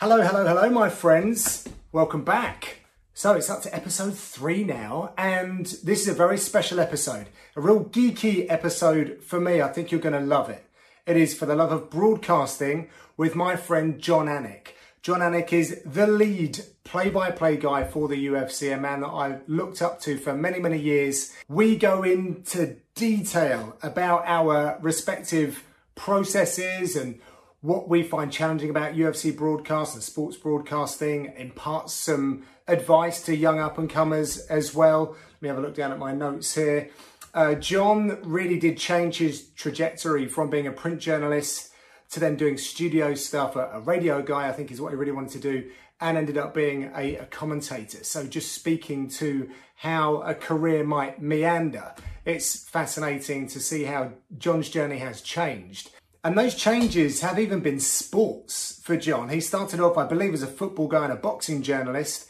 Hello, hello, hello, my friends. Welcome back. So it's up to episode three now, and this is a very special episode, a real geeky episode for me. I think you're going to love it. It is for the love of broadcasting with my friend Jon Anik. Jon Anik is the lead play-by-play guy for the UFC, a man that I've looked up to for many, many years. We go into detail about our respective processes and what we find challenging about UFC broadcast and sports broadcasting, imparts some advice to young up and comers as well. Let me have a look down at my notes here. Uh, Jon really did change his trajectory from being a print journalist to then doing studio stuff. A, a radio guy, I think, is what he really wanted to do, and ended up being a, a commentator. So, just speaking to how a career might meander, it's fascinating to see how Jon's journey has changed. And those changes have even been sports for John. He started off, I believe, as a football guy and a boxing journalist,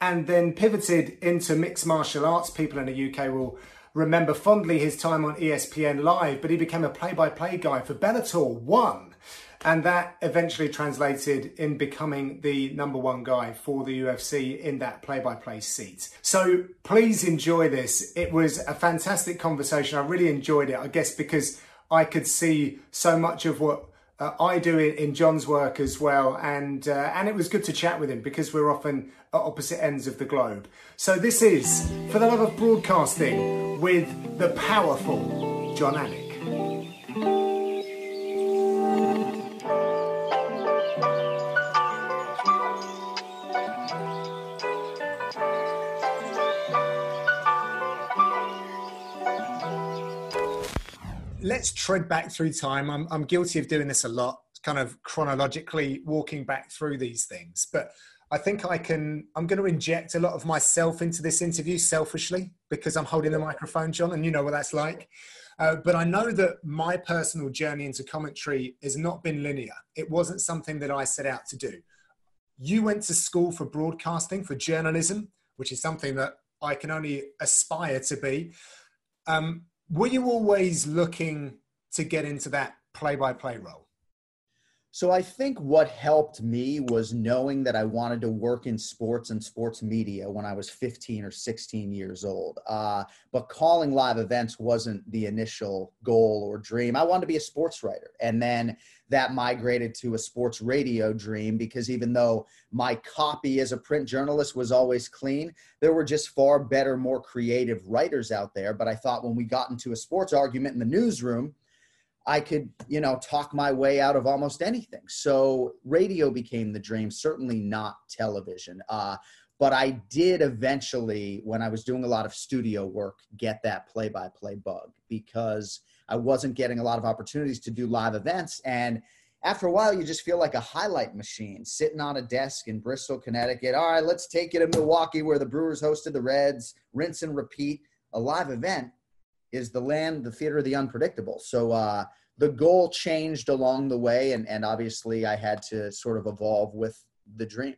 and then pivoted into mixed martial arts. People in the UK will remember fondly his time on ESPN Live, but he became a play by play guy for Bellator 1. And that eventually translated in becoming the number one guy for the UFC in that play by play seat. So please enjoy this. It was a fantastic conversation. I really enjoyed it, I guess, because I could see so much of what uh, I do in, in, Jon's work as well, and uh, and it was good to chat with him because we're often at opposite ends of the globe. So this is for the love of broadcasting with the powerful Jon Anik. Let's tread back through time. I'm, I'm guilty of doing this a lot, kind of chronologically walking back through these things. But I think I can, I'm going to inject a lot of myself into this interview selfishly because I'm holding the microphone, Jon, and you know what that's like. Uh, but I know that my personal journey into commentary has not been linear. It wasn't something that I set out to do. You went to school for broadcasting, for journalism, which is something that I can only aspire to be. Um, were you always looking to get into that play by play role? So I think what helped me was knowing that I wanted to work in sports and sports media when I was 15 or 16 years old. Uh, but calling live events wasn't the initial goal or dream. I wanted to be a sports writer. And then that migrated to a sports radio dream because even though my copy as a print journalist was always clean, there were just far better, more creative writers out there. But I thought when we got into a sports argument in the newsroom, I could, you know, talk my way out of almost anything. So radio became the dream, certainly not television. Uh, but I did eventually, when I was doing a lot of studio work, get that play by play bug because I wasn't getting a lot of opportunities to do live events. And after a while, you just feel like a highlight machine sitting on a desk in Bristol, Connecticut. All right, let's take it to Milwaukee where the Brewers hosted the Reds, rinse and repeat. A live event is the land, the theater of the unpredictable. So uh, the goal changed along the way, and, and obviously I had to sort of evolve with the dream.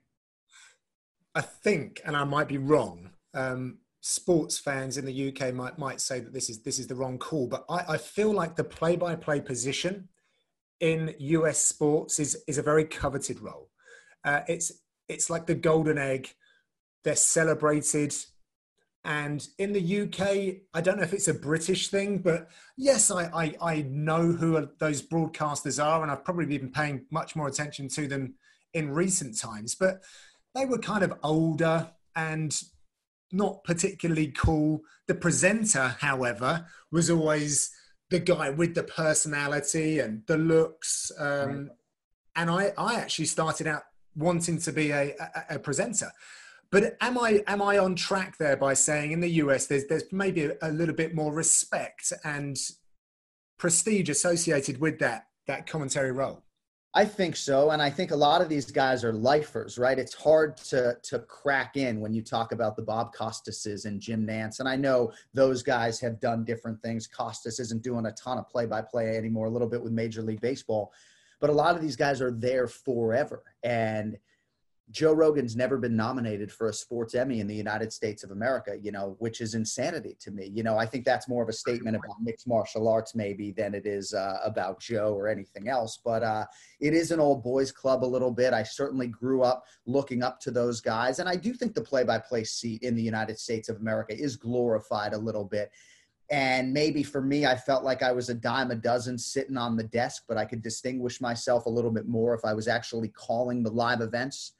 I think, and I might be wrong, um, sports fans in the UK might might say that this is this is the wrong call, but I, I feel like the play-by-play position in US sports is is a very coveted role. Uh, it's it's like the golden egg. They're celebrated and in the UK, I don't know if it's a British thing, but yes, I, I, I know who those broadcasters are, and I've probably been paying much more attention to them in recent times. But they were kind of older and not particularly cool. The presenter, however, was always the guy with the personality and the looks. Um, right. And I, I actually started out wanting to be a, a, a presenter. But am I am I on track there by saying in the US there's there's maybe a, a little bit more respect and prestige associated with that that commentary role? I think so, and I think a lot of these guys are lifers, right? It's hard to to crack in when you talk about the Bob Costases and Jim Nantz, and I know those guys have done different things. Costas isn't doing a ton of play by play anymore, a little bit with Major League Baseball, but a lot of these guys are there forever, and Joe Rogan's never been nominated for a sports Emmy in the United States of America, you know, which is insanity to me. You know, I think that's more of a statement about mixed martial arts, maybe, than it is uh, about Joe or anything else. But uh, it is an old boys club a little bit. I certainly grew up looking up to those guys. And I do think the play by play seat in the United States of America is glorified a little bit. And maybe for me, I felt like I was a dime a dozen sitting on the desk, but I could distinguish myself a little bit more if I was actually calling the live events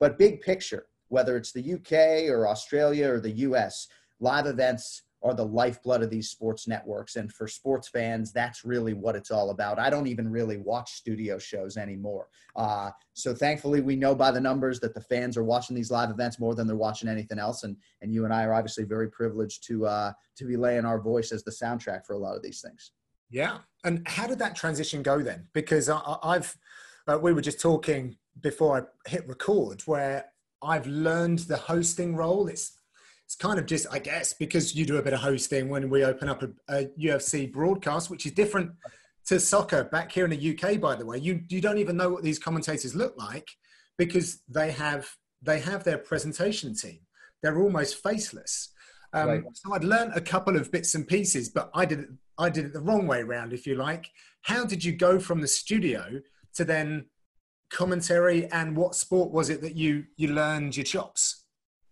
but big picture, whether it's the UK or Australia or the US, live events are the lifeblood of these sports networks. And for sports fans, that's really what it's all about. I don't even really watch studio shows anymore. Uh, so thankfully, we know by the numbers that the fans are watching these live events more than they're watching anything else. And, and you and I are obviously very privileged to, uh, to be laying our voice as the soundtrack for a lot of these things. Yeah. And how did that transition go then? Because I, I've, uh, we were just talking before I hit record where I've learned the hosting role. It's it's kind of just, I guess, because you do a bit of hosting when we open up a, a UFC broadcast, which is different to soccer back here in the UK. By the way, you you don't even know what these commentators look like because they have they have their presentation team. They're almost faceless. Um, right. So I'd learned a couple of bits and pieces, but I did it. I did it the wrong way around, if you like. How did you go from the studio to then commentary and what sport was it that you you learned your chops?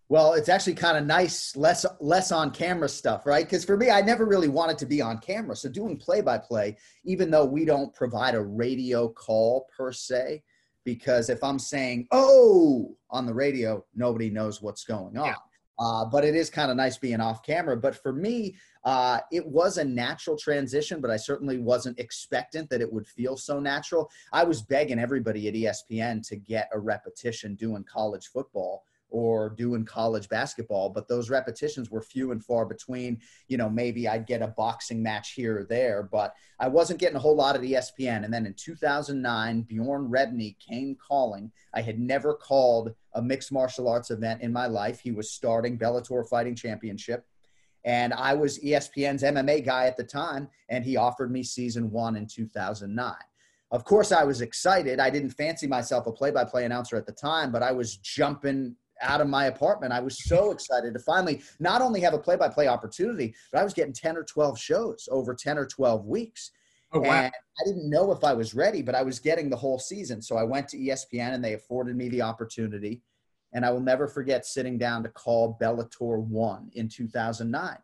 Well it's actually kind of nice less less on camera stuff right? Because for me i never really wanted to be on camera. So doing play by play even though we don't provide a radio call per se because if i'm saying oh on the radio nobody knows what's going on. Yeah. uh, but it is kind of nice being off camera. But for me uh, it was a natural transition, but I certainly wasn't expectant that it would feel so natural. I was begging everybody at ESPN to get a repetition doing college football or doing college basketball, but those repetitions were few and far between. You know, maybe I'd get a boxing match here or there, but I wasn't getting a whole lot at ESPN. And then in 2009, Bjorn Rebney came calling. I had never called a mixed martial arts event in my life. He was starting Bellator Fighting Championship and I was ESPN's MMA guy at the time, and he offered me season one in 2009. Of course, I was excited. I didn't fancy myself a play by play announcer at the time, but I was jumping out of my apartment. I was so excited to finally not only have a play by play opportunity, but I was getting 10 or 12 shows over 10 or 12 weeks. Oh, wow. And I didn't know if I was ready, but I was getting the whole season. So I went to ESPN and they afforded me the opportunity. And I will never forget sitting down to call Bellator 1 in 2009.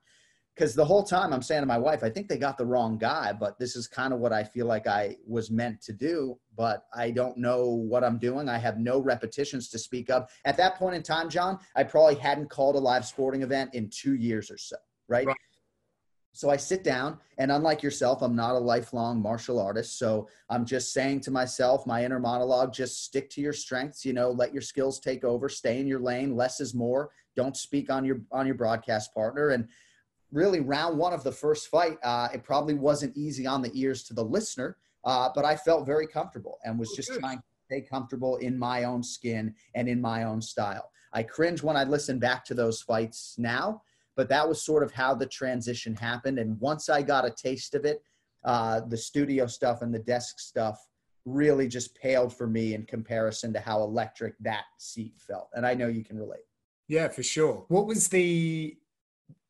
Because the whole time I'm saying to my wife, I think they got the wrong guy, but this is kind of what I feel like I was meant to do. But I don't know what I'm doing. I have no repetitions to speak of. At that point in time, John, I probably hadn't called a live sporting event in two years or so, right? right. So I sit down, and unlike yourself, I'm not a lifelong martial artist. So I'm just saying to myself, my inner monologue, just stick to your strengths. You know, let your skills take over. Stay in your lane. Less is more. Don't speak on your on your broadcast partner. And really, round one of the first fight, uh, it probably wasn't easy on the ears to the listener, uh, but I felt very comfortable and was just trying to stay comfortable in my own skin and in my own style. I cringe when I listen back to those fights now but that was sort of how the transition happened. And once I got a taste of it, uh, the studio stuff and the desk stuff really just paled for me in comparison to how electric that seat felt. And I know you can relate. Yeah, for sure. What was the,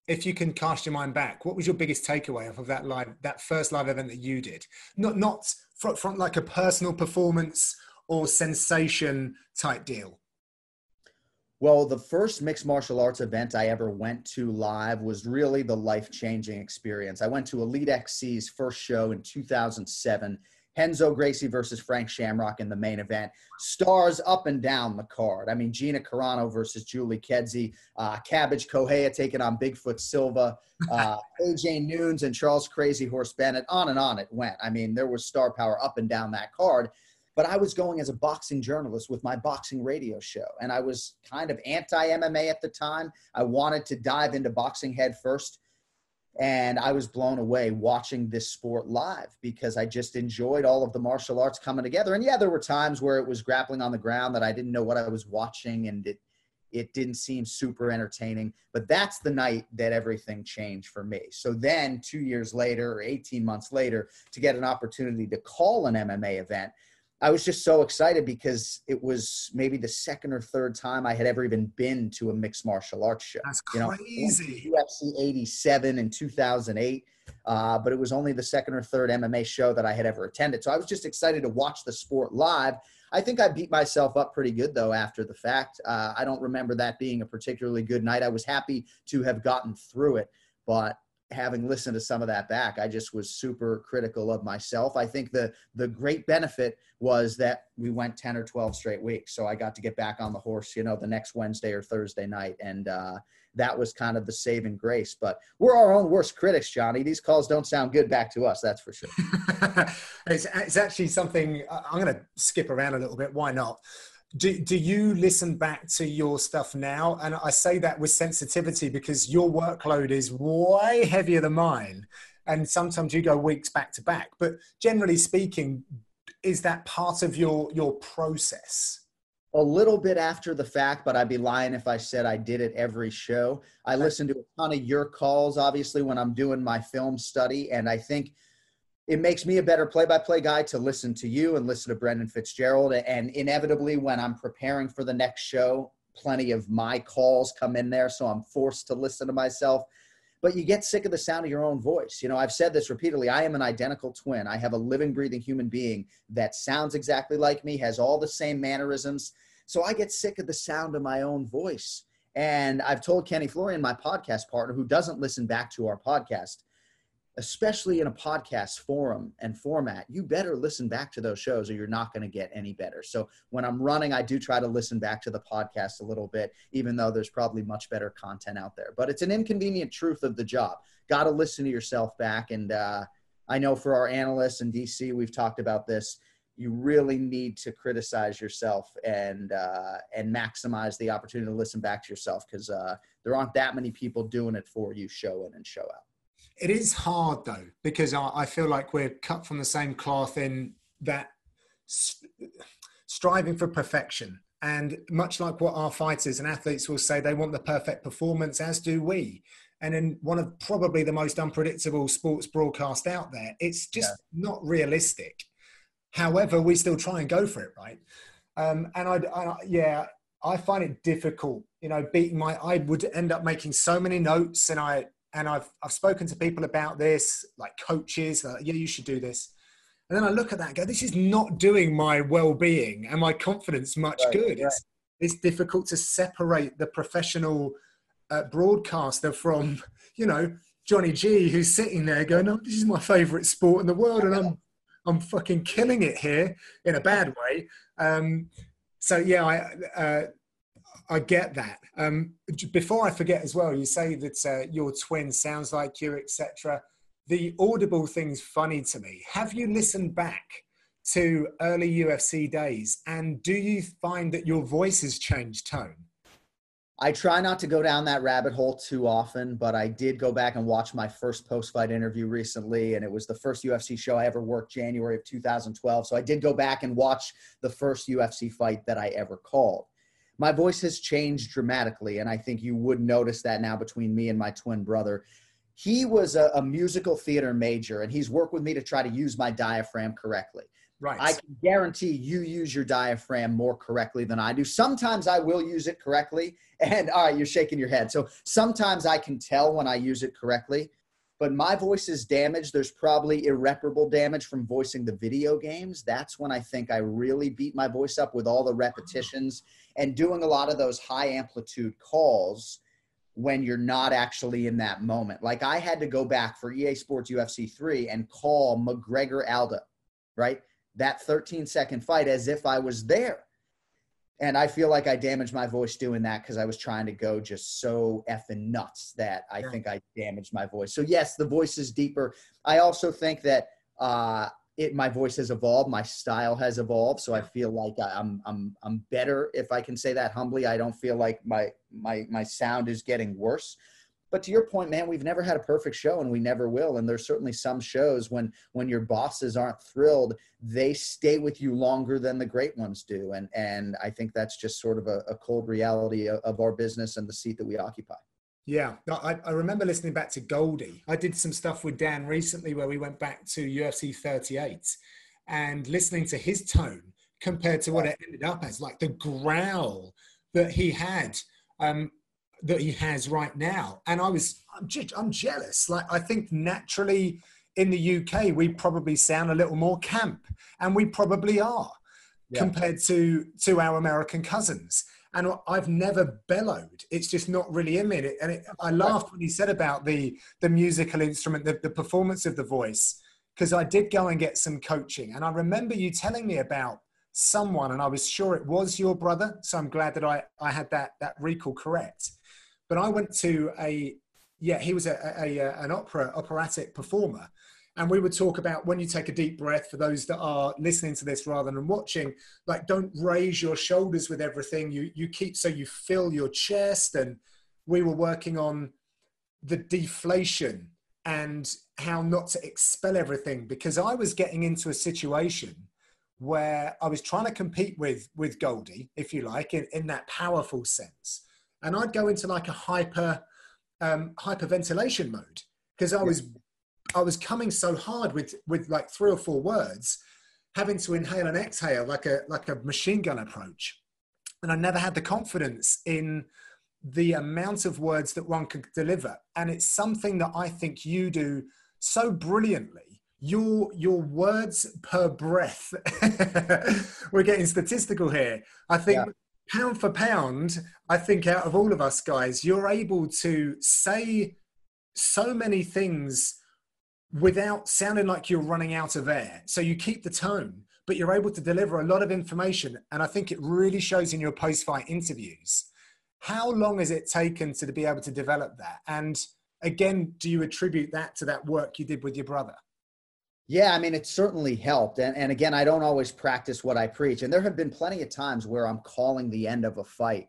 if you can cast your mind back, what was your biggest takeaway off of that live, that first live event that you did? Not, not from, from like a personal performance or sensation type deal. Well, the first mixed martial arts event I ever went to live was really the life changing experience. I went to Elite XC's first show in 2007. Renzo Gracie versus Frank Shamrock in the main event. Stars up and down the card. I mean, Gina Carano versus Julie Kedzie, uh, Cabbage Correia taking on Bigfoot Silva, uh, KJ Noons and Charles Crazy Horse Bennett. On and on it went. I mean, there was star power up and down that card but I was going as a boxing journalist with my boxing radio show. And I was kind of anti MMA at the time. I wanted to dive into boxing head first. And I was blown away watching this sport live because I just enjoyed all of the martial arts coming together. And yeah, there were times where it was grappling on the ground that I didn't know what I was watching and it, it didn't seem super entertaining. But that's the night that everything changed for me. So then, two years later or 18 months later, to get an opportunity to call an MMA event, I was just so excited because it was maybe the second or third time I had ever even been to a mixed martial arts show. That's crazy. You know, UFC 87 in 2008, uh, but it was only the second or third MMA show that I had ever attended. So I was just excited to watch the sport live. I think I beat myself up pretty good though after the fact. Uh, I don't remember that being a particularly good night. I was happy to have gotten through it, but having listened to some of that back, I just was super critical of myself. I think the the great benefit was that we went 10 or 12 straight weeks. So I got to get back on the horse, you know, the next Wednesday or Thursday night. And uh, that was kind of the saving grace. But we're our own worst critics, Johnny. These calls don't sound good back to us, that's for sure. it's, it's actually something I'm going to skip around a little bit. Why not? Do, do you listen back to your stuff now? And I say that with sensitivity because your workload is way heavier than mine. And sometimes you go weeks back to back. But generally speaking, is that part of your your process? A little bit after the fact, but I'd be lying if I said I did it every show. I listen to a ton of your calls, obviously, when I'm doing my film study. And I think – it makes me a better play-by-play guy to listen to you and listen to Brendan Fitzgerald. And inevitably, when I'm preparing for the next show, plenty of my calls come in there, so I'm forced to listen to myself. But you get sick of the sound of your own voice. You know, I've said this repeatedly. I am an identical twin. I have a living, breathing human being that sounds exactly like me, has all the same mannerisms. So I get sick of the sound of my own voice. And I've told Kenny Florian, my podcast partner, who doesn't listen back to our podcast, especially in a podcast forum and format, you better listen back to those shows or you're not going to get any better. So when I'm running, I do try to listen back to the podcast a little bit, even though there's probably much better content out there. But it's an inconvenient truth of the job. Got to listen to yourself back. And uh, I know for our analysts in DC, we've talked about this. You really need to criticize yourself and uh, and maximize the opportunity to listen back to yourself because uh, there aren't that many people doing it for you, show in and show out. It is hard though, because I, I feel like we're cut from the same cloth in that st- striving for perfection. And much like what our fighters and athletes will say, they want the perfect performance, as do we. And in one of probably the most unpredictable sports broadcast out there, it's just yeah. not realistic. However, we still try and go for it, right? Um, and I, I, yeah, I find it difficult. You know, beating my, I would end up making so many notes, and I and I've I've spoken to people about this, like coaches, like, yeah, you should do this. And then I look at that and go, this is not doing my well-being and my confidence much right, good. Right. It's it's difficult to separate the professional uh, broadcaster from, you know, Johnny G, who's sitting there going, "Oh, this is my favorite sport in the world, and I'm I'm fucking killing it here in a bad way." Um, so yeah, I uh, I get that. Um, before I forget as well, you say that uh, your twin sounds like you, etc. The audible thing's funny to me. Have you listened back to early UFC days, and do you find that your voice has changed tone? I try not to go down that rabbit hole too often, but I did go back and watch my first post fight interview recently, and it was the first UFC show I ever worked, January of 2012. So I did go back and watch the first UFC fight that I ever called my voice has changed dramatically. And I think you would notice that now between me and my twin brother. He was a, a musical theater major, and he's worked with me to try to use my diaphragm correctly. Right. I can guarantee you use your diaphragm more correctly than I do. Sometimes I will use it correctly. And all right, you're shaking your head. So sometimes I can tell when I use it correctly but my voice is damaged. There's probably irreparable damage from voicing the video games. That's when I think I really beat my voice up with all the repetitions and doing a lot of those high amplitude calls when you're not actually in that moment. Like I had to go back for EA Sports UFC 3 and call McGregor Aldo, right? That 13 second fight as if I was there and I feel like I damaged my voice doing that because I was trying to go just so effing nuts that I yeah. think I damaged my voice. So yes, the voice is deeper. I also think that uh, it my voice has evolved, my style has evolved, so I feel like I'm I'm I'm better if I can say that humbly. I don't feel like my my my sound is getting worse. But to your point, man, we've never had a perfect show and we never will. And there's certainly some shows when when your bosses aren't thrilled, they stay with you longer than the great ones do. And and I think that's just sort of a, a cold reality of, of our business and the seat that we occupy. Yeah, I, I, remember listening back to Goldie. I did some stuff with Dan recently where we went back to UFC 38 and listening to his tone compared to what it ended up as. Like the growl that he had, um, that he has right now. And I was, I'm, just, I'm jealous. Like I think naturally in the UK, we probably sound a little more camp, and we probably are yeah. compared to to our American cousins. And I've never bellowed. It's just not really in me. And it, I laughed when he said about the the musical instrument, the, the performance of the voice, because I did go and get some coaching. And I remember you telling me about someone, and I was sure it was your brother. So I'm glad that I, I had that, that recall correct. But I went to a, yeah, he was a, a, a uh, an opera, operatic performer. And we would talk about when you take a deep breath for those that are listening to this rather than watching like don't raise your shoulders with everything. You you keep so you fill your chest. And we were working on the deflation and how not to expel everything because i was getting into a situation where i was trying to compete with with goldie if you like in, in that powerful sense and i'd go into like a hyper um, hyperventilation mode because i was I was coming so hard with with like three or four words, having to inhale and exhale like a like a machine gun approach, and I never had the confidence in the amount of words that one could deliver. And it's something that I think you do so brilliantly. Your your words per breath. We're getting statistical here. I think. Yeah pound for pound, I think out of all of us guys, you're able to say so many things without sounding like you're running out of air. So you keep the tone, but you're able to deliver a lot of information. And I think it really shows in your post fight interviews. How long has it taken to be able to develop that? And again, do you attribute that to that work you did with your brother? Yeah, I mean, it certainly helped. And, and again, I don't always practice what I preach. And there have been plenty of times where I'm calling the end of a fight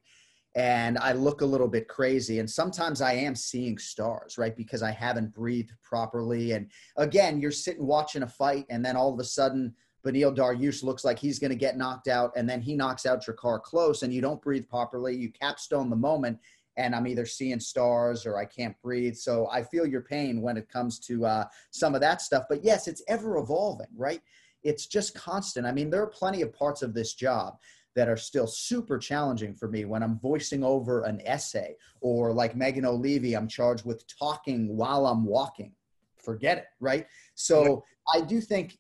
and I look a little bit crazy. And sometimes I am seeing stars, right? Because I haven't breathed properly. And again, you're sitting watching a fight, and then all of a sudden, Beneil Dariush looks like he's going to get knocked out, and then he knocks out Drakkar Klose, and you don't breathe properly. You capstone the moment, and I'm either seeing stars or I can't breathe. So I feel your pain when it comes to uh, some of that stuff. But yes, it's ever evolving, right? It's just constant. I mean, there are plenty of parts of this job that are still super challenging for me when I'm voicing over an essay or like Megan Olivi, I'm charged with talking while I'm walking. Forget it, right? So I do think,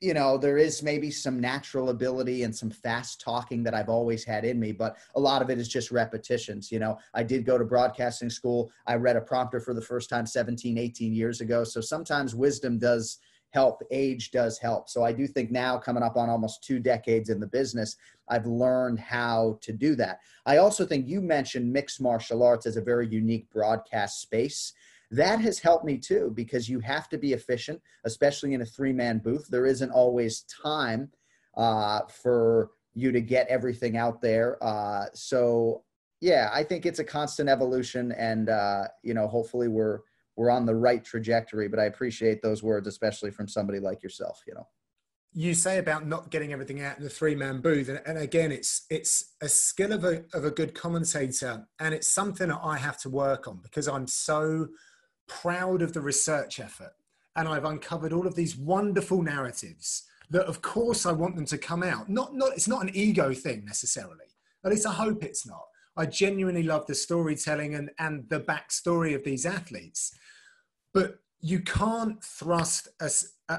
you know, there is maybe some natural ability and some fast talking that I've always had in me, but a lot of it is just repetitions. You know, I did go to broadcasting school. I read a prompter for the first time 17, 18 years ago. So sometimes wisdom does help age does help so i do think now coming up on almost two decades in the business i've learned how to do that i also think you mentioned mixed martial arts as a very unique broadcast space that has helped me too because you have to be efficient especially in a three man booth there isn't always time uh, for you to get everything out there uh, so yeah i think it's a constant evolution and uh, you know hopefully we're we're on the right trajectory. But I appreciate those words, especially from somebody like yourself. You know, you say about not getting everything out in the three man booth, and, and, again, it's it's a skill of a of a good commentator, and it's something that I have to work on because I'm so proud of the research effort, and I've uncovered all of these wonderful narratives that, of course, I want them to come out. Not not it's not an ego thing necessarily. At least I hope it's not. I genuinely love the storytelling and, and the backstory of these athletes but you can't thrust a,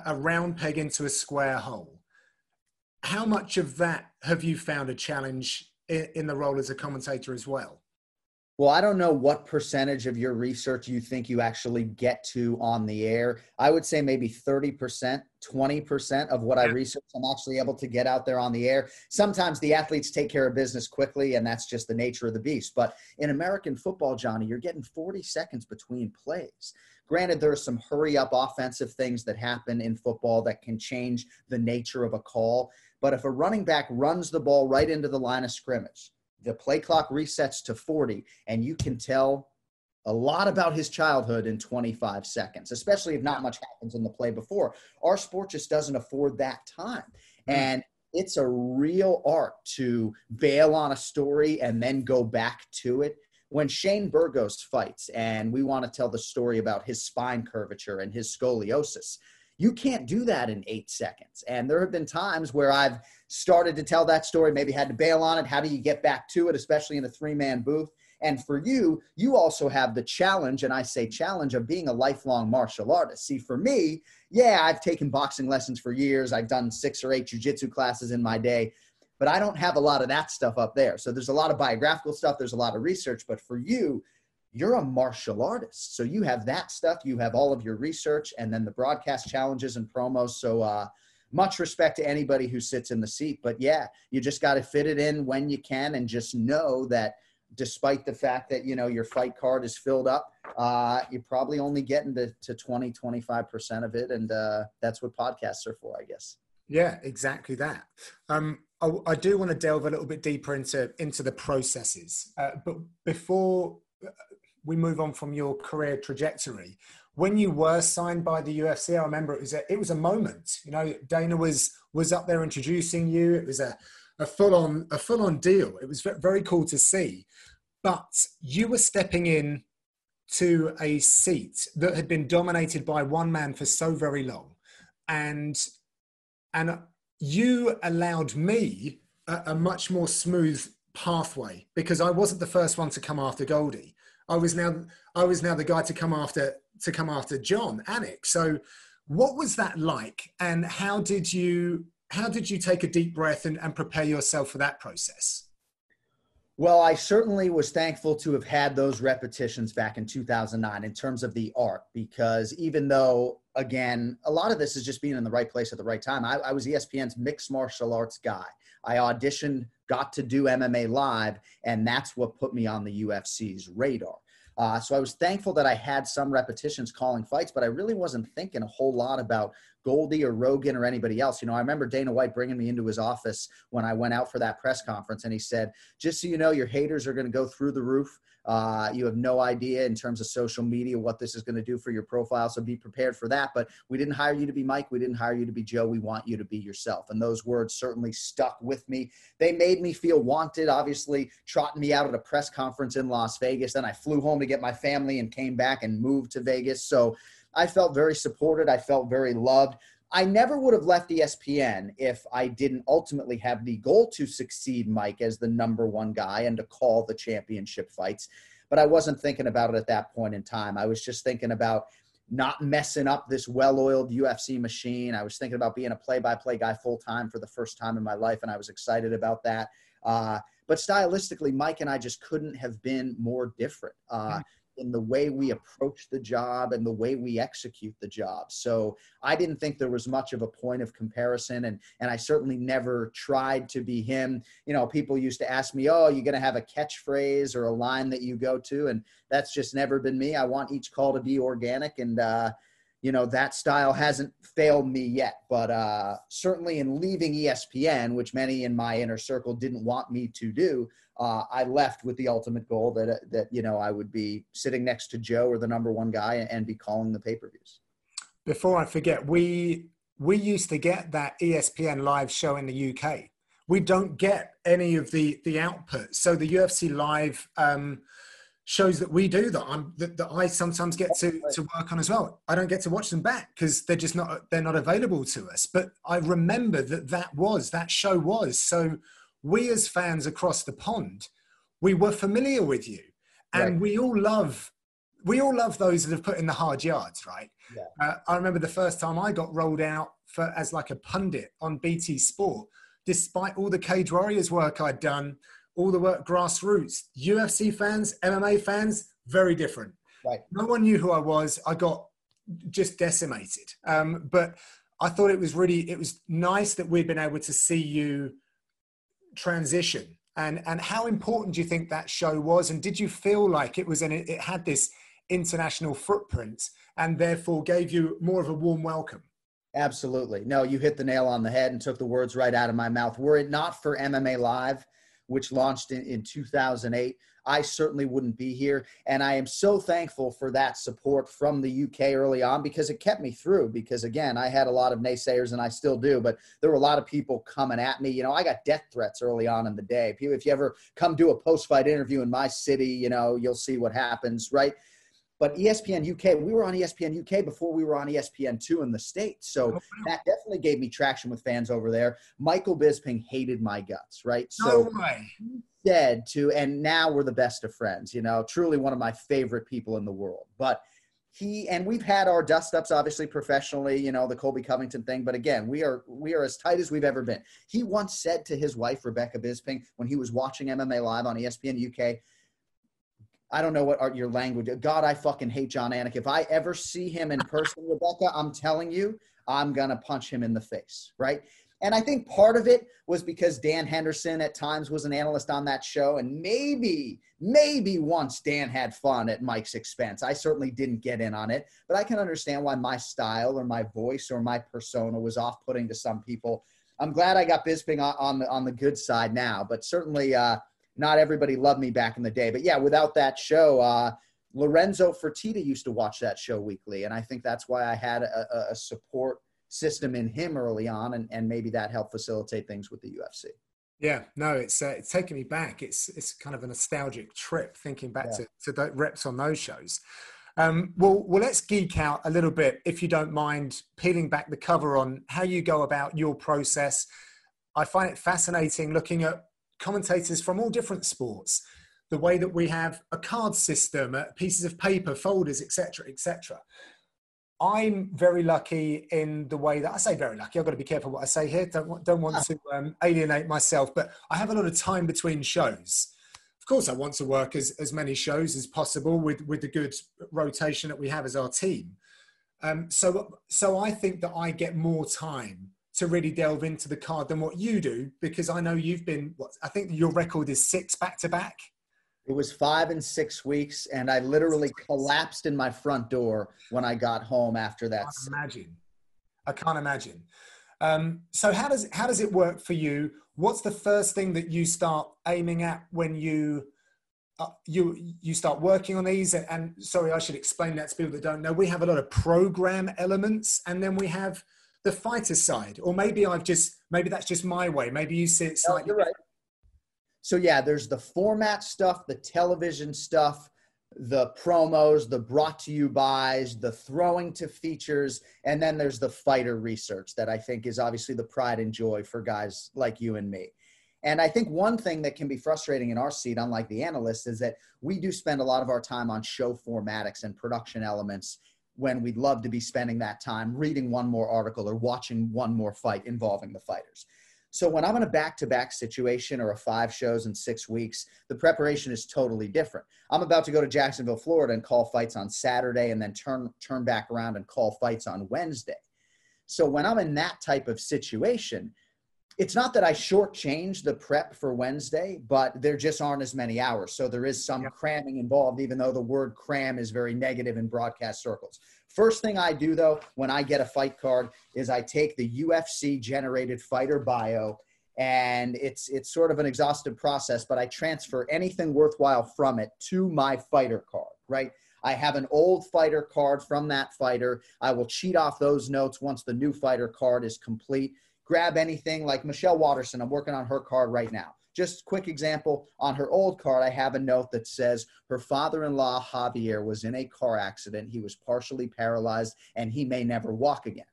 a round peg into a square hole. How much of that have you found a challenge in, in the role as a commentator as well? Well, I don't know what percentage of your research you think you actually get to on the air. I would say maybe 30%, 20% of what I research, I'm actually able to get out there on the air. Sometimes the athletes take care of business quickly, and that's just the nature of the beast. But in American football, Johnny, you're getting 40 seconds between plays. Granted, there are some hurry up offensive things that happen in football that can change the nature of a call. But if a running back runs the ball right into the line of scrimmage, the play clock resets to 40, and you can tell a lot about his childhood in 25 seconds, especially if not much happens in the play before. Our sport just doesn't afford that time. Mm-hmm. And it's a real art to bail on a story and then go back to it when Shane Burgos fights and we want to tell the story about his spine curvature and his scoliosis, you can't do that in eight seconds. And there have been times where I've started to tell that story, maybe had to bail on it. How do you get back to it, especially in a three man booth? And for you, you also have the challenge, and I say challenge of being a lifelong martial artist. See, for me, yeah, I've taken boxing lessons for years. I've done six or eight jujitsu classes in my day, but I don't have a lot of that stuff up there. So there's a lot of biographical stuff, there's a lot of research. But for you, you're a martial artist. So you have that stuff, you have all of your research, and then the broadcast challenges and promos. So, uh, much respect to anybody who sits in the seat. But yeah, you just got to fit it in when you can and just know that despite the fact that you know your fight card is filled up uh, you're probably only getting to, to 20 25% of it and uh, that's what podcasts are for i guess yeah exactly that um, I, I, do want to delve a little bit deeper into into the processes uh, but before uh, we move on from your career trajectory when you were signed by the UFC, I remember it was a, it was a moment. You know, Dana was was up there introducing you. It was a a full on a full on deal. It was very cool to see. But you were stepping in to a seat that had been dominated by one man for so very long, and and you allowed me a, a much more smooth pathway because I wasn't the first one to come after Goldie. I was now I was now the guy to come after to come after Jon Anik. So what was that like and how did you how did you take a deep breath and, and prepare yourself for that process? Well, I certainly was thankful to have had those repetitions back in 2009 in terms of the art, because even though, again, a lot of this is just being in the right place at the right time, I, I was ESPN's mixed martial arts guy. I auditioned, got to do MMA live, and that's what put me on the UFC's radar. Uh, so I was thankful that I had some repetitions calling fights, but I really wasn't thinking a whole lot about Goldie or Rogan or anybody else. You know, I remember Dana White bringing me into his office when I went out for that press conference, and he said, "Just so you know, your haters are going to go through the roof. Uh, you have no idea in terms of social media what this is going to do for your profile, so be prepared for that. But we didn't hire you to be Mike. We didn't hire you to be Joe. We want you to be yourself." And those words certainly stuck with me. They made me feel wanted. Obviously, trotting me out at a press conference in Las Vegas. Then I flew home to get my family and came back and moved to Vegas. So I felt very supported. I felt very loved. I never would have left ESPN if I didn't ultimately have the goal to succeed Mike as the number one guy and to call the championship fights. But I wasn't thinking about it at that point in time. I was just thinking about not messing up this well oiled UFC machine. I was thinking about being a play by play guy full time for the first time in my life, and I was excited about that. Uh, but stylistically, Mike and I just couldn't have been more different. Uh, mm in the way we approach the job and the way we execute the job. So I didn't think there was much of a point of comparison and and I certainly never tried to be him. You know, people used to ask me, "Oh, you're going to have a catchphrase or a line that you go to?" and that's just never been me. I want each call to be organic and uh you know that style hasn't failed me yet but uh, certainly in leaving espn which many in my inner circle didn't want me to do uh, I left with the ultimate goal that that you know I would be sitting next to Joe or the number one guy and be calling the pay per views. Before I forget, we we used to get that ESPN live show in the UK. We don't get any of the the output. So the UFC live um, shows that we do that I'm that, that I sometimes get to to work on as well. I don't get to watch them back because they're just not they're not available to us. But I remember that that was that show was so we as fans across the pond, we were familiar with you, and right. we all love we all love those that have put in the hard yards, right? Yeah. Uh, I remember the first time I got rolled out for as like a pundit on BT Sport, despite all the Cage Warriors work I'd done, all the work grassroots, UFC fans, MMA fans, very different. Right. No one knew who I was. I got just decimated. Um, but I thought it was really it was nice that we'd been able to see you transition and and how important do you think that show was and did you feel like it was an it had this international footprint and therefore gave you more of a warm welcome absolutely no you hit the nail on the head and took the words right out of my mouth were it not for mma live which launched in, in 2008 I certainly wouldn't be here. And I am so thankful for that support from the UK early on because it kept me through. Because again, I had a lot of naysayers and I still do, but there were a lot of people coming at me. You know, I got death threats early on in the day. If you ever come do a post fight interview in my city, you know, you'll see what happens, right? But ESPN UK, we were on ESPN UK before we were on ESPN two in the states, so oh, wow. that definitely gave me traction with fans over there. Michael Bisping hated my guts, right? So no way. Said to, and now we're the best of friends. You know, truly one of my favorite people in the world. But he and we've had our dust ups obviously professionally you know the colby covington thing but again we are we are as tight as we've ever been he once said to his wife rebecca bisping when he was watching mma live on espn uk i don't know what your language god i fucking hate Jon anik if i ever see him in person rebecca i'm telling you i'm gonna punch him in the face right and I think part of it was because Dan Henderson at times was an analyst on that show. And maybe, maybe once Dan had fun at Mike's expense. I certainly didn't get in on it, but I can understand why my style or my voice or my persona was off putting to some people. I'm glad I got Bisping on the, on the good side now, but certainly uh, not everybody loved me back in the day. But yeah, without that show, uh, Lorenzo Fertitta used to watch that show weekly. And I think that's why I had a, a support – system in him early on, and, and maybe that helped facilitate things with the UFC. Yeah, no, it's uh, it's taking me back. It's it's kind of a nostalgic trip thinking back yeah. to, to the reps on those shows. Um, well, well, let's geek out a little bit, if you don't mind, peeling back the cover on how you go about your process. I find it fascinating looking at commentators from all different sports, the way that we have a card system, uh, pieces of paper, folders, etc., etc. I'm very lucky in the way that I say very lucky. I've got to be careful what I say here. Don't, don't want to um, alienate myself, but I have a lot of time between shows. Of course, I want to work as, as many shows as possible with, with the good rotation that we have as our team. Um, so, so I think that I get more time to really delve into the card than what you do because I know you've been. What I think your record is six back to back. It was five and six weeks, and I literally collapsed in my front door when I got home after that. I can't imagine. I can't imagine. Um, so how does how does it work for you? What's the first thing that you start aiming at when you uh, you you start working on these? And, and sorry, I should explain that to people that don't know. We have a lot of program elements, and then we have the fighter side. Or maybe I've just maybe that's just my way. Maybe you see it slightly. No, you're right. So yeah, there's the format stuff, the television stuff, the promos, the brought to you buys, the throwing to features, and then there's the fighter research that I think is obviously the pride and joy for guys like you and me. And I think one thing that can be frustrating in our seat, unlike the analysts, is that we do spend a lot of our time on show formatics and production elements when we'd love to be spending that time reading one more article or watching one more fight involving the fighters. So when I'm in a back-to-back situation or a five shows in six weeks, the preparation is totally different. I'm about to go to Jacksonville, Florida, and call fights on Saturday, and then turn turn back around and call fights on Wednesday. So when I'm in that type of situation, it's not that I shortchange the prep for Wednesday, but there just aren't as many hours. So there is some cramming involved, even though the word cram is very negative in broadcast circles. First thing I do though, when I get a fight card, is I take the UFC generated fighter bio and it's it's sort of an exhaustive process but i transfer anything worthwhile from it to my fighter card right i have an old fighter card from that fighter i will cheat off those notes once the new fighter card is complete grab anything like michelle waterson i'm working on her card right now just quick example on her old card, I have a note that says her father in law, Javier, was in a car accident. He was partially paralyzed and he may never walk again.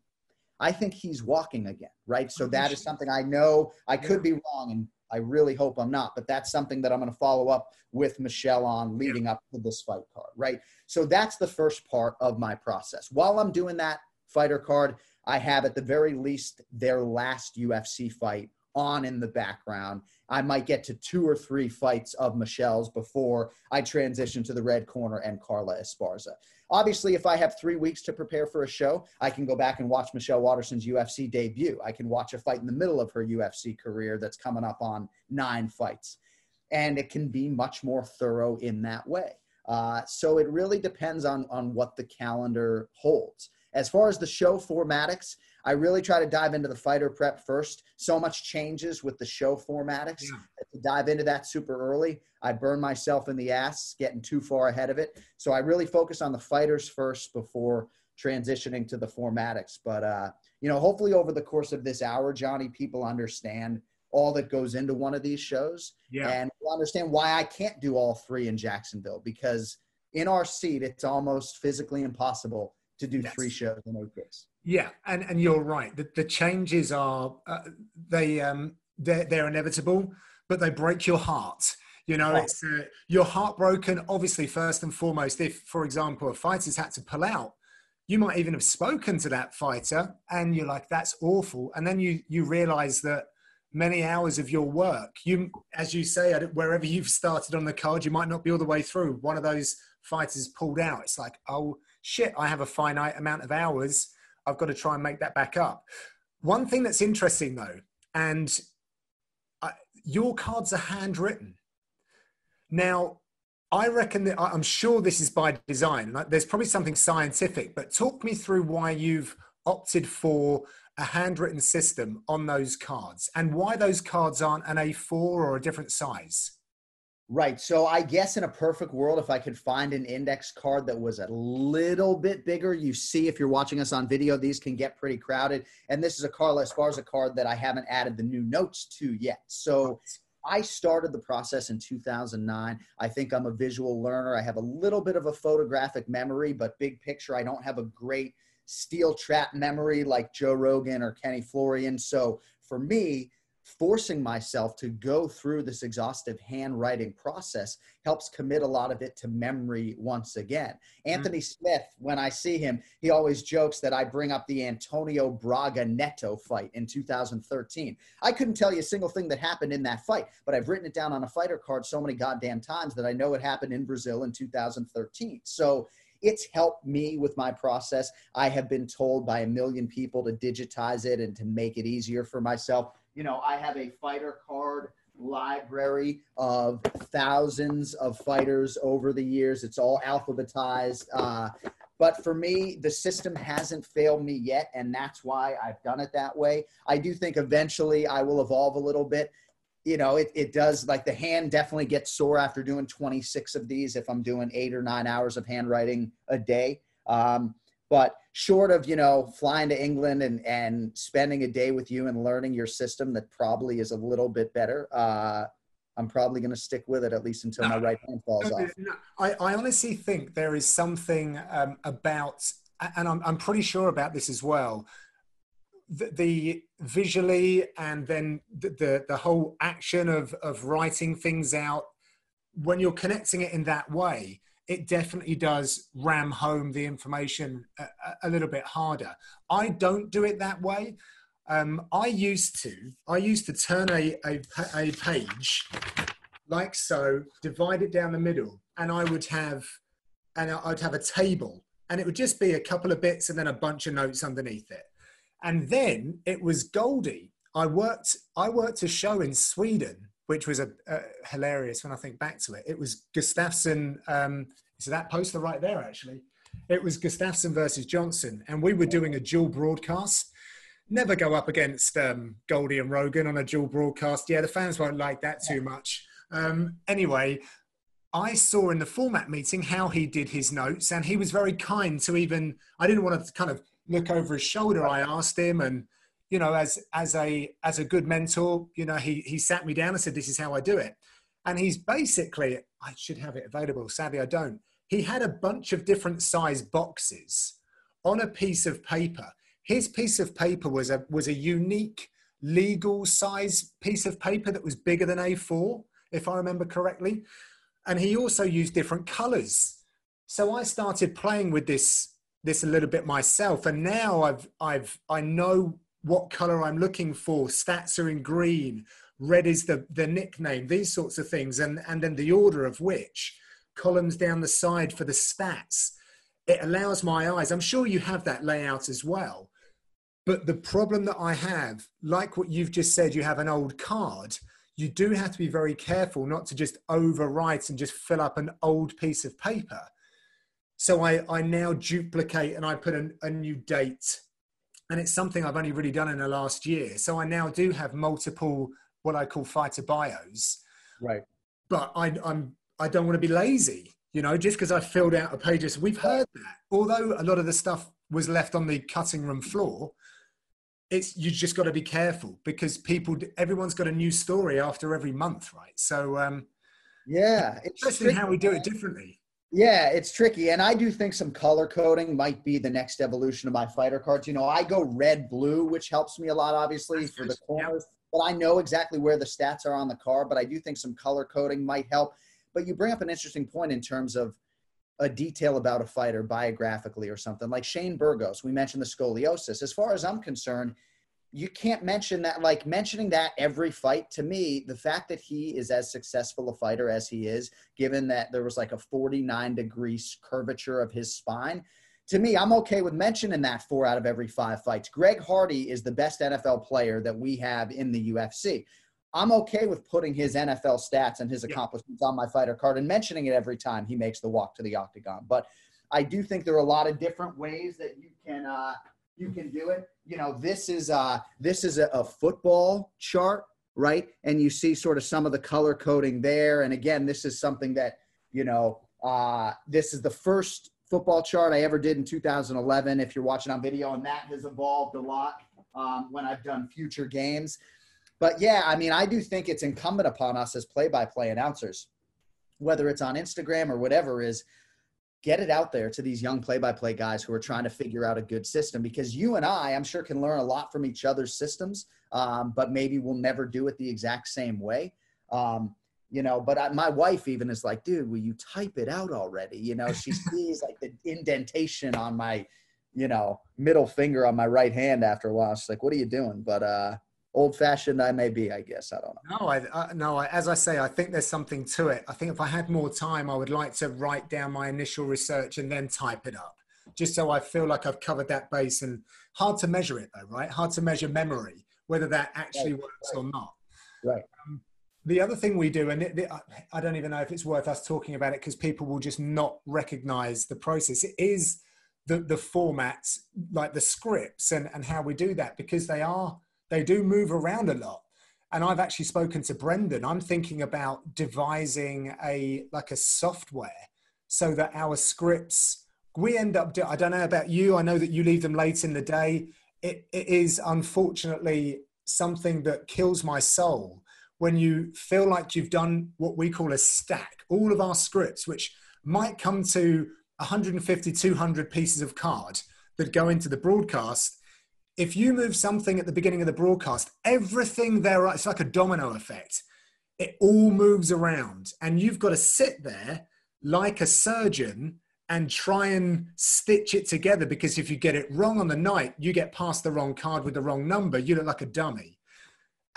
I think he's walking again, right? So that is something I know I could be wrong and I really hope I'm not, but that's something that I'm going to follow up with Michelle on leading up to this fight card, right? So that's the first part of my process. While I'm doing that fighter card, I have at the very least their last UFC fight on in the background. I might get to two or three fights of Michelle's before I transition to the red corner and Carla Esparza. Obviously, if I have three weeks to prepare for a show, I can go back and watch Michelle Waterson's UFC debut. I can watch a fight in the middle of her UFC career that's coming up on nine fights. And it can be much more thorough in that way. Uh, so it really depends on, on what the calendar holds. As far as the show formatics, I really try to dive into the fighter prep first. So much changes with the show formatics. Yeah. To dive into that super early, I burn myself in the ass getting too far ahead of it. So I really focus on the fighters first before transitioning to the formatics. But uh, you know, hopefully over the course of this hour, Johnny, people understand all that goes into one of these shows, yeah. and understand why I can't do all three in Jacksonville because in our seat, it's almost physically impossible to do yes. three shows in days. Yeah, and and you're right. The, the changes are uh, they um they're, they're inevitable, but they break your heart. You know, it's uh, you're heartbroken. Obviously, first and foremost, if for example a fighter's had to pull out, you might even have spoken to that fighter, and you're like, "That's awful," and then you you realize that many hours of your work. You, as you say, wherever you've started on the card, you might not be all the way through. One of those fighters pulled out. It's like, oh shit, I have a finite amount of hours. I've got to try and make that back up. One thing that's interesting though, and I, your cards are handwritten. Now, I reckon that I'm sure this is by design. There's probably something scientific, but talk me through why you've opted for a handwritten system on those cards and why those cards aren't an A4 or a different size. Right. So I guess in a perfect world, if I could find an index card that was a little bit bigger, you see if you're watching us on video, these can get pretty crowded. And this is a card, as far as a card that I haven't added the new notes to yet. So I started the process in 2009. I think I'm a visual learner. I have a little bit of a photographic memory, but big picture, I don't have a great steel trap memory like Joe Rogan or Kenny Florian. So for me, forcing myself to go through this exhaustive handwriting process helps commit a lot of it to memory once again. Mm-hmm. Anthony Smith, when I see him, he always jokes that I bring up the Antonio Braga Neto fight in 2013. I couldn't tell you a single thing that happened in that fight, but I've written it down on a fighter card so many goddamn times that I know it happened in Brazil in 2013. So it's helped me with my process. I have been told by a million people to digitize it and to make it easier for myself. You know, I have a fighter card library of thousands of fighters over the years. It's all alphabetized. Uh, but for me, the system hasn't failed me yet, and that's why I've done it that way. I do think eventually I will evolve a little bit you know, it, it does like the hand definitely gets sore after doing 26 of these if I'm doing eight or nine hours of handwriting a day. Um, but short of, you know, flying to England and, and spending a day with you and learning your system that probably is a little bit better, uh, I'm probably going to stick with it at least until no, my right hand falls no, off. No, I, I, honestly think there is something um, about, and I'm, I'm pretty sure about this as well, the, the visually and then the, the, the whole action of of writing things out when you're connecting it in that way it definitely does ram home the information a, a, little bit harder. I don't do it that way. Um, I used to. I used to turn a, a, a page like so, divide it down the middle, and I would have, and I'd have a table, and it would just be a couple of bits and then a bunch of notes underneath it. And then it was Goldie. I worked I worked a show in Sweden, which was a, a hilarious when I think back to it. It was Gustafsson. Um, so that poster right there, actually, it was Gustafsson versus Johnson, and we were doing a dual broadcast. Never go up against um, Goldie and Rogan on a dual broadcast. Yeah, the fans won't like that too much. Um, anyway, I saw in the format meeting how he did his notes, and he was very kind to even. I didn't want to kind of look over his shoulder. I asked him, and you know, as as a as a good mentor, you know, he he sat me down and said, "This is how I do it." And he's basically, I should have it available. Sadly, I don't. He had a bunch of different size boxes on a piece of paper. His piece of paper was a was a unique legal size piece of paper that was bigger than A4, if I remember correctly. And he also used different colors. So I started playing with this this a little bit myself, and now I've I've I know what color I'm looking for. Stats are in green. Red is the the nickname. These sorts of things, and and then the order of which columns down the side for the stats. It allows my eyes. I'm sure you have that layout as well. But the problem that I have, like what you've just said, you have an old card. You do have to be very careful not to just overwrite and just fill up an old piece of paper so I, I now duplicate and I put a, a new date. And it's something I've only really done in the last year. So I now do have multiple what I call fighter bios. Right. But I, I'm I don't want to be lazy, you know, just because I filled out a page. We've heard that. Although a lot of the stuff was left on the cutting room floor, it's you just got to be careful because people everyone's got a new story after every month, right? So um yeah, it's interesting how we do it differently Yeah, it's tricky. And I do think some color coding might be the next evolution of my fighter cards. You know, I go red blue, which helps me a lot, obviously, for the corners. But I know exactly where the stats are on the card, but I do think some color coding might help. But you bring up an interesting point in terms of a detail about a fighter biographically or something. Like Shane Burgos, we mentioned the scoliosis. As far as I'm concerned, you can't mention that like mentioning that every fight to me the fact that he is as successful a fighter as he is given that there was like a 49 degrees curvature of his spine to me i'm okay with mentioning that four out of every five fights. Greg hardy is the best nfl player that we have in the ufc i'm okay with putting his nfl stats and his accomplishments on my fighter card and mentioning it every time he makes the walk to the octagon but i do think there are a lot of different ways that you can uh, you can do it. You know, this is uh this is a, a football chart, right? And you see sort of some of the color coding there. And again, this is something that, you know, uh this is the first football chart I ever did in 2011. If you're watching on video, and that has evolved a lot um, when I've done future games. But yeah, I mean, I do think it's incumbent upon us as play-by-play announcers, whether it's on Instagram or whatever, is get it out there to these young play-by-play guys who are trying to figure out a good system because you and i i'm sure can learn a lot from each other's systems um, but maybe we'll never do it the exact same way. Um, you know but I, my wife even is like dude will you type it out already? You know she sees like the indentation on my you know middle finger on my right hand after a while. She's like what are you doing? But uh old fashioned I may be, I guess. I don't know. No, I, uh, no. I, as I say, I think there's something to it. I think if I had more time, I would like to write down my initial research and then type it up, just so I feel like I've covered that base. And hard to measure it though, right? Hard to measure memory, whether that actually right. works right. or not. Right. Um, the other thing we do, and it, it, I don't even know if it's worth us talking about it because people will just not recognize the process. It is the the formats, like the scripts, and and how we do that because they are they do move around a lot. And I've actually spoken to Brendan. I'm thinking about devising a like a software so that our scripts we end up do, I don't know about you. I know that you leave them late in the day. It, it is unfortunately something that kills my soul when you feel like you've done what we call a stack. All of our scripts, which might come to 150, 200 pieces of card that go into the broadcast, if you move something at the beginning of the broadcast, everything there, it's like a domino effect. It all moves around, and you've got to sit there like a surgeon and try and stitch it together because if you get it wrong on the night, you get past the wrong card with the wrong number, you look like a dummy.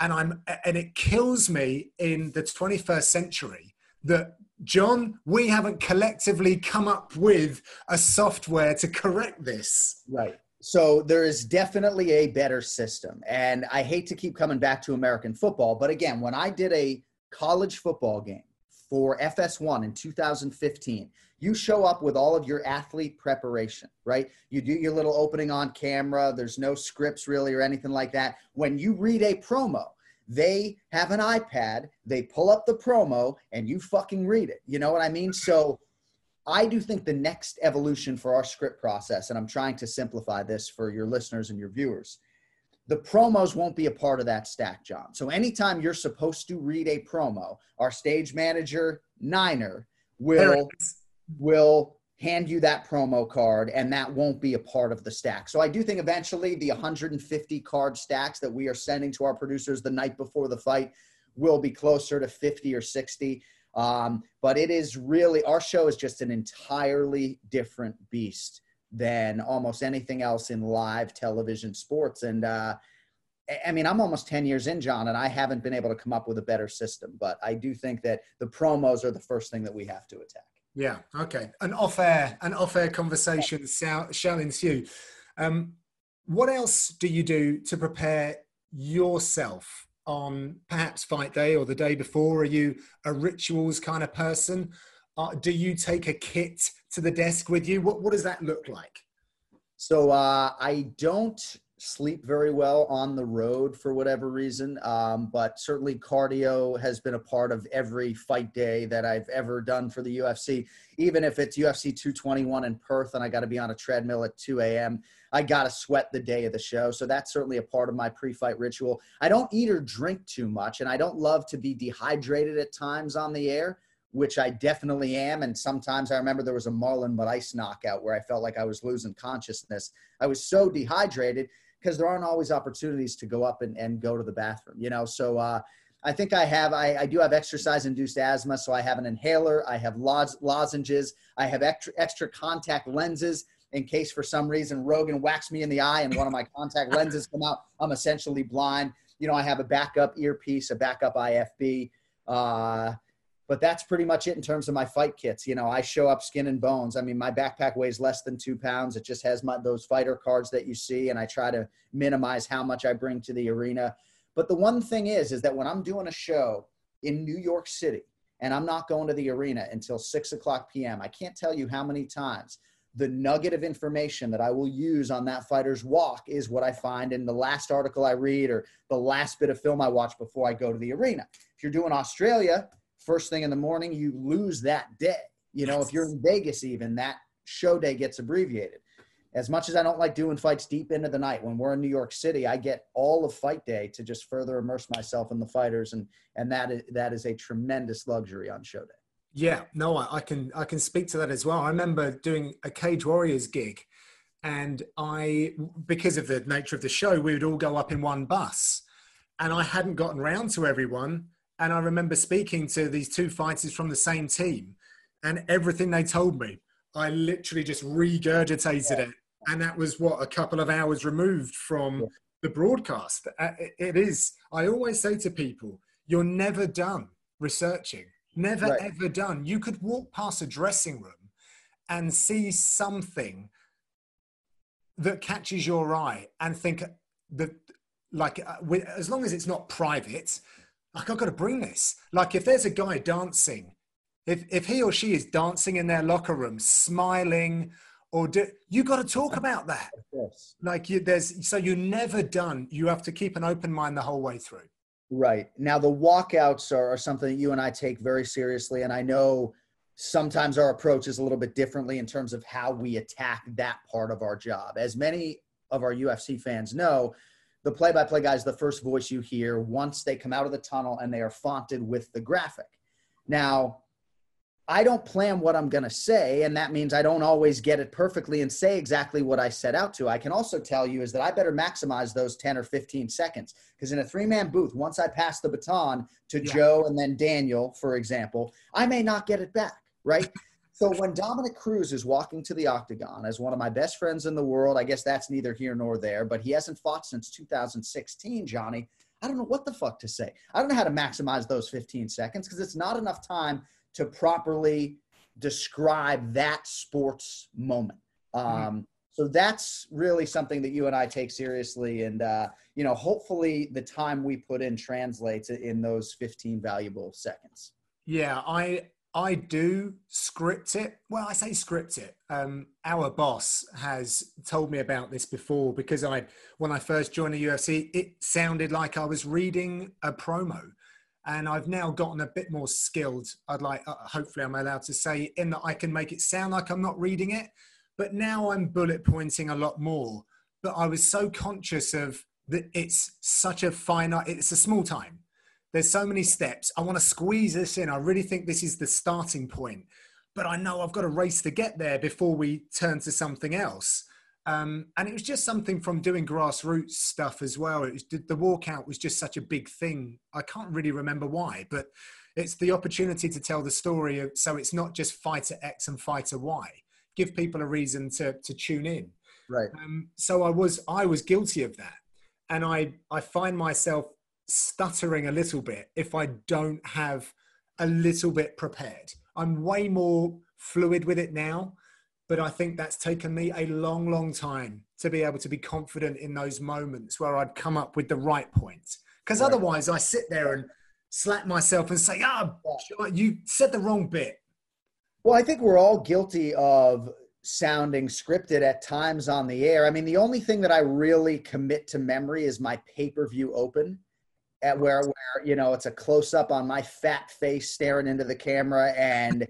And I'm and it kills me in the 21st century that John, we haven't collectively come up with a software to correct this. Right. So there is definitely a better system. And I hate to keep coming back to American football, but again, when I did a college football game for FS1 in 2015, you show up with all of your athlete preparation, right? You do your little opening on camera, there's no scripts really or anything like that. When you read a promo, they have an iPad, they pull up the promo, and you fucking read it. You know what I mean? So I do think the next evolution for our script process, and I'm trying to simplify this for your listeners and your viewers, the promos won't be a part of that stack, John. So anytime you're supposed to read a promo, our stage manager, Niner, will will hand you that promo card and that won't be a part of the stack. So I do think eventually the 150 card stacks that we are sending to our producers the night before the fight will be closer to 50 or 60. Um, but it is really, our show is just an entirely different beast than almost anything else in live television sports. And, uh, I mean, I'm almost 10 years in, John, and I haven't been able to come up with a better system. But I do think that the promos are the first thing that we have to attack. Yeah. Okay. An off-air, an off-air conversation shall, shall ensue. Um, what else do you do to prepare yourself on perhaps fight day or the day before? Are you a rituals kind of person? Uh, do you take a kit to the desk with you? What, what does that look like? So uh, I don't sleep very well on the road for whatever reason, um, but certainly cardio has been a part of every fight day that I've ever done for the UFC. Even if it's UFC 221 in Perth and I got to be on a treadmill at 2 a.m., I got to sweat the day of the show. So that's certainly a part of my pre fight ritual. I don't eat or drink too much, and I don't love to be dehydrated at times on the air which I definitely am. And sometimes I remember there was a Marlon Moraes knockout where I felt like I was losing consciousness. I was so dehydrated because there aren't always opportunities to go up and, and go to the bathroom, you know? So, uh, I think I have, I, I do have exercise induced asthma. So I have an inhaler, I have lozenges, I have extra, extra contact lenses in case for some reason Rogan whacks me in the eye and one of my contact lenses come out. I'm essentially blind. You know, I have a backup earpiece, a backup IFB. Uh, but that's pretty much it in terms of my fight kits. You know, I show up skin and bones. I mean, my backpack weighs less than two pounds. It just has my, those fighter cards that you see, and I try to minimize how much I bring to the arena. But the one thing is, is that when I'm doing a show in New York City and I'm not going to the arena until six o'clock p.m., I can't tell you how many times the nugget of information that I will use on that fighter's walk is what I find in the last article I read or the last bit of film I watch before I go to the arena. If you're doing Australia, first thing in the morning, you lose that day. You know, if you're in Vegas, even that show day gets abbreviated as much as I don't like doing fights deep into the night, when we're in New York City, I get all of fight day to just further immerse myself in the fighters, and and that is that is a tremendous luxury on show day. Yeah, no, I, I can I can speak to that as well. I remember doing a Cage Warriors gig, and I because of the nature of the show, we would all go up in one bus, and I hadn't gotten round to everyone, and I remember speaking to these two fighters from the same team, and everything they told me. I literally just regurgitated yeah. it and that was what a couple of hours removed from yeah. the broadcast. Uh, it is. I always say to people, you're never done researching. Never right. ever done. You could walk past a dressing room and see something that catches your eye and think that, like, uh, with, as long as it's not private, like I've got to bring this. Like, if there's a guy dancing, if if he or she is dancing in their locker room, smiling or do you got to talk about that yes. like you, there's so you're never done you have to keep an open mind the whole way through right. Now the walkouts are, are something that you and i take very seriously and i know sometimes our approach is a little bit differently in terms of how we attack that part of our job. As many of our ufc fans know the play-by-play guy is the first voice you hear once they come out of the tunnel and they are fonted with the graphic. Now I don't plan what I'm going to say, and that means I don't always get it perfectly and say exactly what I set out to. I can also tell you is that I better maximize those 10 or 15 seconds because in a three man booth, once I pass the baton to yeah. Joe and then Daniel, for example, I may not get it back, right? so when Dominick Cruz is walking to the octagon as one of my best friends in the world, I guess that's neither here nor there, but he hasn't fought since 2016, Johnny. I don't know what the fuck to say. I don't know how to maximize those 15 seconds because it's not enough time to properly describe that sports moment. Mm-hmm. Um, mm-hmm. So that's really something that you and I take seriously, and uh, you know, hopefully, the time we put in translates in those 15 valuable seconds. Yeah, I I do script it. Well, I say script it. Um, our boss has told me about this before because I, when I first joined the UFC, it sounded like I was reading a promo and I've now gotten a bit more skilled. I'd like, uh, hopefully, I'm allowed to say, in that I can make it sound like I'm not reading it, but now I'm bullet pointing a lot more. But I was so conscious of that it's such a finite, it's a small time. There's so many steps. I want to squeeze this in. I really think this is the starting point, but I know I've got a race to get there before we turn to something else. Um, and it was just something from doing grassroots stuff as well. It was the walkout was just such a big thing. I can't really remember why, but it's the opportunity to tell the story. Of, so it's not just fighter X and fighter Y. Give people a reason to to tune in. Right. Um, so I was I was guilty of that, and I I find myself stuttering a little bit if I don't have a little bit prepared. I'm way more fluid with it now but I think that's taken me a long, long time to be able to be confident in those moments where I'd come up with the right point. Because right. otherwise, I sit there and slap myself and say, "Ah, oh, you said the wrong bit." Well, I think we're all guilty of sounding scripted at times on the air. I mean, the only thing that I really commit to memory is my pay-per-view open at where where you know it's a close up on my fat face staring into the camera and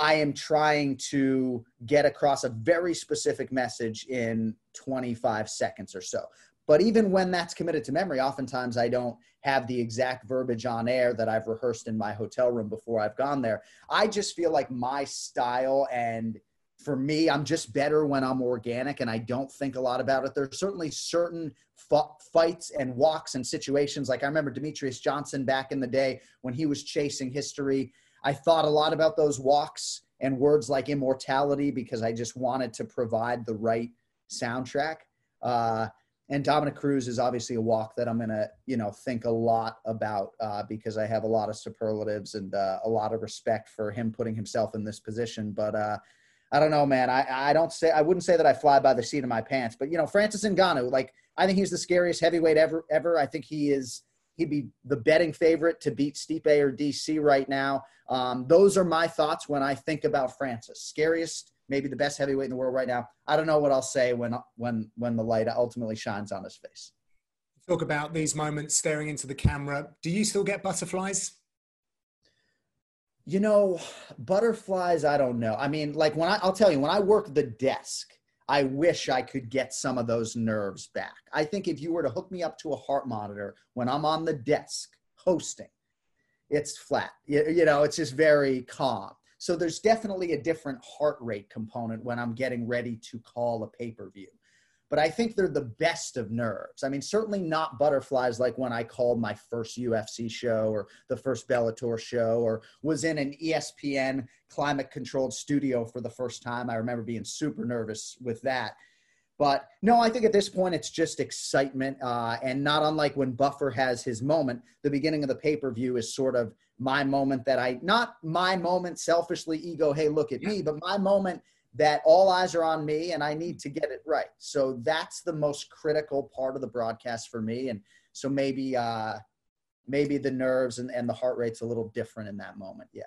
I am trying to get across a very specific message in 25 seconds or so. But even when that's committed to memory, oftentimes I don't have the exact verbiage on air that I've rehearsed in my hotel room before I've gone there. I just feel like my style and for me, I'm just better when I'm organic and I don't think a lot about it. There's certainly certain fights and walks and situations. Like I remember Demetrious Johnson back in the day when he was chasing history. I thought a lot about those walks and words like immortality because I just wanted to provide the right soundtrack. Uh, and Dominick Cruz is obviously a walk that I'm gonna, you know, think a lot about uh, because I have a lot of superlatives and uh, a lot of respect for him putting himself in this position. But uh, I don't know, man. I, I don't say I wouldn't say that I fly by the seat of my pants, but you know, Francis Ngannou, like I think he's the scariest heavyweight ever. Ever, I think he is. He'd be the betting favorite to beat Stipe or DC right now. Um, those are my thoughts when I think about Francis. Scariest maybe the best heavyweight in the world right now. I don't know what I'll say when when when the light ultimately shines on his face. Talk about these moments staring into the camera. Do you still get butterflies? You know, butterflies, I don't know. I mean, like when I, I'll tell you, when I work the desk, I wish I could get some of those nerves back. I think if you were to hook me up to a heart monitor when I'm on the desk hosting, it's flat. You, you know, it's just very calm. So there's definitely a different heart rate component when I'm getting ready to call a pay per view. But I think they're the best of nerves. I mean, certainly not butterflies like when I called my first UFC show or the first Bellator show or was in an ESPN climate controlled studio for the first time. I remember being super nervous with that. But no, I think at this point it's just excitement. Uh, and not unlike when Buffer has his moment, the beginning of the pay per view is sort of my moment that I, not my moment selfishly ego, hey, look at me, but my moment that all eyes are on me and I need to get it right. So that's the most critical part of the broadcast for me. And so maybe, uh, maybe the nerves and, and the heart rate's a little different in that moment. Yeah.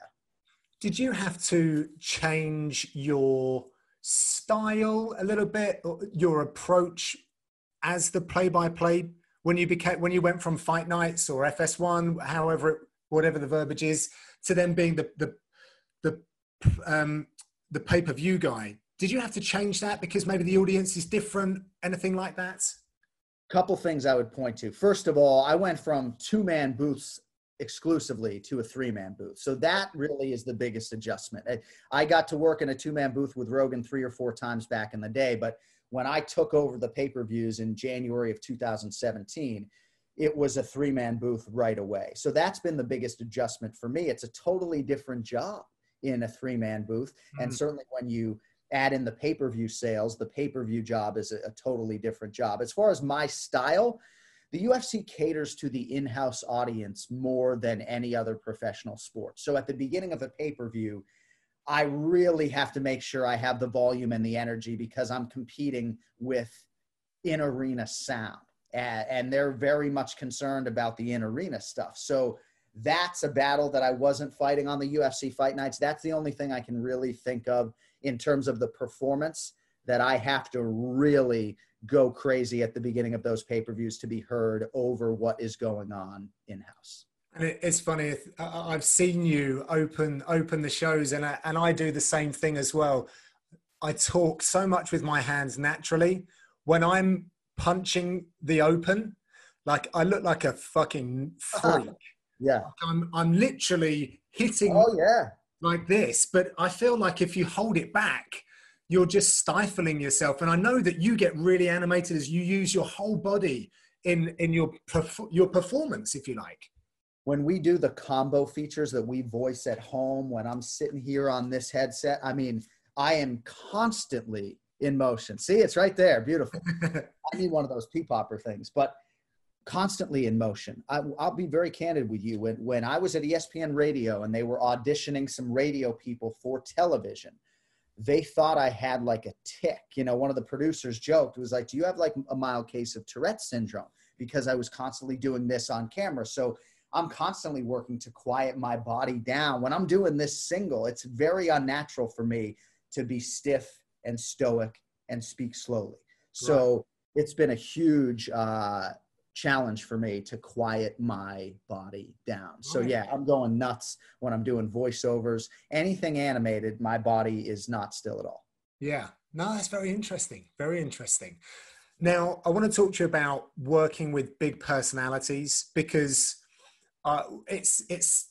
Did you have to change your style a little bit, your approach as the play-by-play when you became when you went from fight nights or FS1, however whatever the verbiage is, to then being the the the um, the pay per view guy. Did you have to change that because maybe the audience is different? Anything like that? Couple things I would point to. First of all, I went from two man booths exclusively to a three man booth. So that really is the biggest adjustment. I got to work in a two man booth with Rogan three or four times back in the day, but when I took over the pay per views in January of 2017, it was a three man booth right away. So that's been the biggest adjustment for me. It's a totally different job in a three man booth. Mm-hmm. And certainly when you add in the pay per view sales, the pay per view job is a, a, totally different job. As far as my style, the UFC caters to the in house audience more than any other professional sport. So at the beginning of a pay per view, I really have to make sure I have the volume and the energy because I'm competing with in arena sound and they're very much concerned about the in arena stuff. So that's a battle that I wasn't fighting on the UFC fight nights. That's the only thing I can really think of in terms of the performance that I have to really go crazy at the beginning of those pay per views to be heard over what is going on in house. And it's funny. I've seen you open open the shows, and I, and I do the same thing as well. I talk so much with my hands naturally. When I'm punching the open. Like I look like a fucking freak. Yeah. I'm I'm literally hitting oh, yeah. like this. But I feel like if you hold it back, you're just stifling yourself. And I know that you get really animated as you use your whole body in in your your performance, if you like. When we do the combo features that we voice at home, when I'm sitting here on this headset, I mean, I am constantly in motion. See, it's right there. Beautiful. I need one of those pea popper things, but constantly in motion. I, will be very candid with you. When, when I was at ESPN radio and they were auditioning some radio people for television, they thought I had like a tick. You know, one of the producers joked, was like, Do you have like a mild case of Tourette's syndrome? Because I was constantly doing this on camera. So I'm constantly working to quiet my body down. When I'm doing this single, it's very unnatural for me to be stiff and stoic and speak slowly. So right. it's been a huge uh, challenge for me to quiet my body down. So yeah, I'm going nuts when I'm doing voiceovers. Anything animated, my body is not still at all. Yeah. No, that's very interesting. Very interesting. Now, I want to talk to you about working with big personalities because uh, it's it's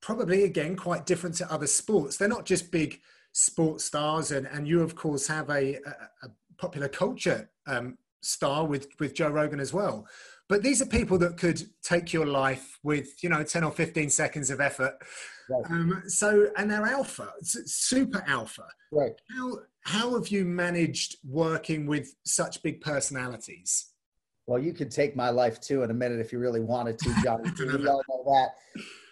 probably again quite different to other sports. They're not just big sports stars, and and you of course have a, a, a popular culture um, star with with Joe Rogan as well. But these are people that could take your life with you know ten or fifteen seconds of effort. Right. Um, so and they're alpha, super alpha. Right. How how have you managed working with such big personalities? Well, you could take my life too in a minute if you really wanted to, John. you know that.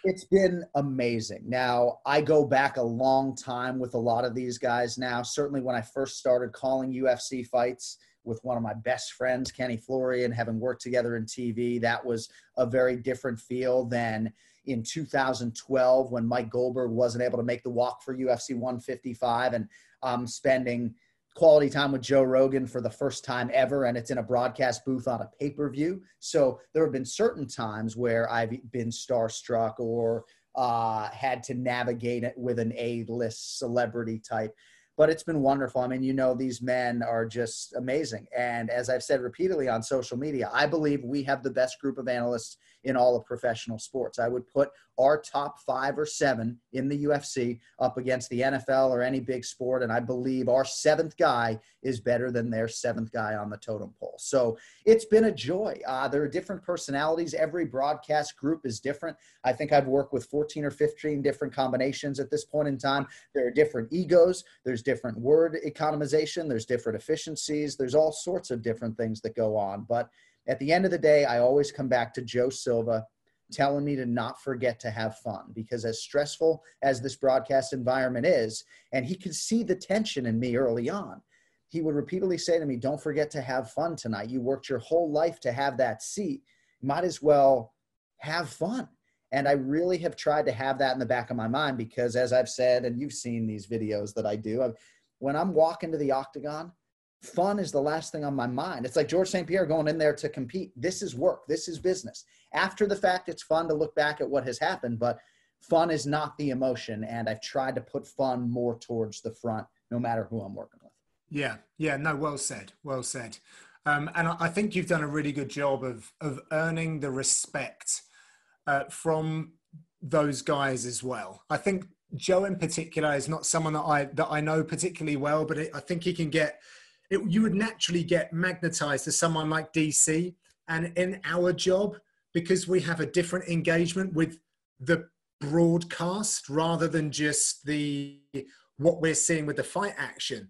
It's been amazing. Now, I go back a long time with a lot of these guys now. Certainly, when I first started calling UFC fights with one of my best friends, Kenny Florian, having worked together in TV, that was a very different feel than in 2012 when Mike Goldberg wasn't able to make the walk for UFC 155 and um, spending quality time with Joe Rogan for the first time ever, and it's in a broadcast booth on a pay per view. So there have been certain times where I've been starstruck or uh, had to navigate it with an A list celebrity type. But it's been wonderful. I mean, you know, these men are just amazing. And as I've said repeatedly on social media, I believe we have the best group of analysts in all of professional sports. I would put our top five or seven in the UFC up against the NFL or any big sport. And I believe our seventh guy is better than their seventh guy on the totem pole. So it's been a joy. Uh, there are different personalities. Every broadcast group is different. I think I've worked with 14 or 15 different combinations at this point in time. There are different egos, there's different word economization, there's different efficiencies, there's all sorts of different things that go on. But at the end of the day, I always come back to Joe Silva telling me to not forget to have fun because as stressful as this broadcast environment is, and he could see the tension in me early on, he would repeatedly say to me, Don't forget to have fun tonight. You worked your whole life to have that seat. might as well have fun. And I really have tried to have that in the back of my mind because, as I've said, and you've seen these videos that I do, I've, when I'm walking to the octagon, fun is the last thing on my mind. It's like George St. Pierre going in there to compete. This is work, this is business. After the fact, it's fun to look back at what has happened, but fun is not the emotion. And I've tried to put fun more towards the front, no matter who I'm working with. Yeah, yeah, no, well said, well said. Um, and I think you've done a really good job of of earning the respect uh, from those guys as well. I think Joe in particular is not someone that I that I know particularly well, but it, I think he can get it, you would naturally get magnetized to someone like DC. And in our job, because we have a different engagement with the broadcast rather than just the what we're seeing with the fight action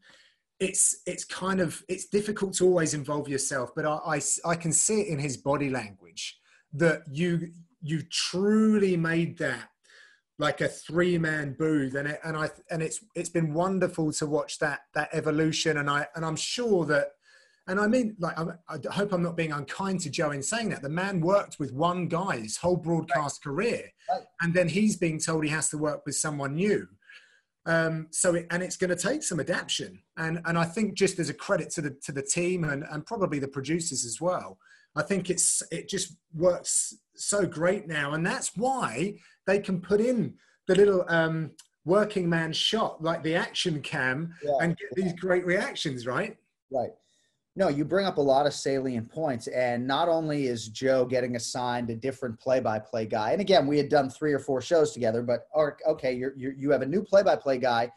it's it's kind of it's difficult to always involve yourself but I, I, I can see it in his body language that you you truly made that like a three man booth. And it, and I and it's it's been wonderful to watch that that evolution. And I and I'm sure that and I mean like I'm, i hope I'm not being unkind to Joe in saying that. The man worked with one guy his whole broadcast right. career. Right. and then he's being told he has to work with someone new. Um, so it, and it's going to take some adaptation and and I think just as a credit to the to the team and and probably the producers as well I think it's it just works so great now and that's why they can put in the little um, working man shot, like the action cam, yeah. and get these great reactions, right? Right. No, you bring up a lot of salient points. And not only is Joe getting assigned a different play by play guy, and again, we had done three or four shows together, but okay, you're, you're, you have a new play by play guy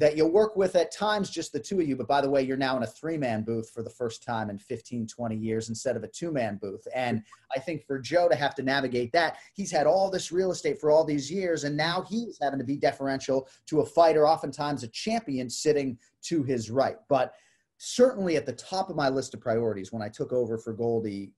that you'll work with at times just the two of you. But by the way you're now in a three man booth for the first time in 15 20 years instead of a two man booth. And i think for joe to have to navigate that he's had all this real estate for all these years and now he's having to be deferential to a fighter oftentimes a champion sitting to his right. But certainly at the top of my list of priorities when i took over for goldie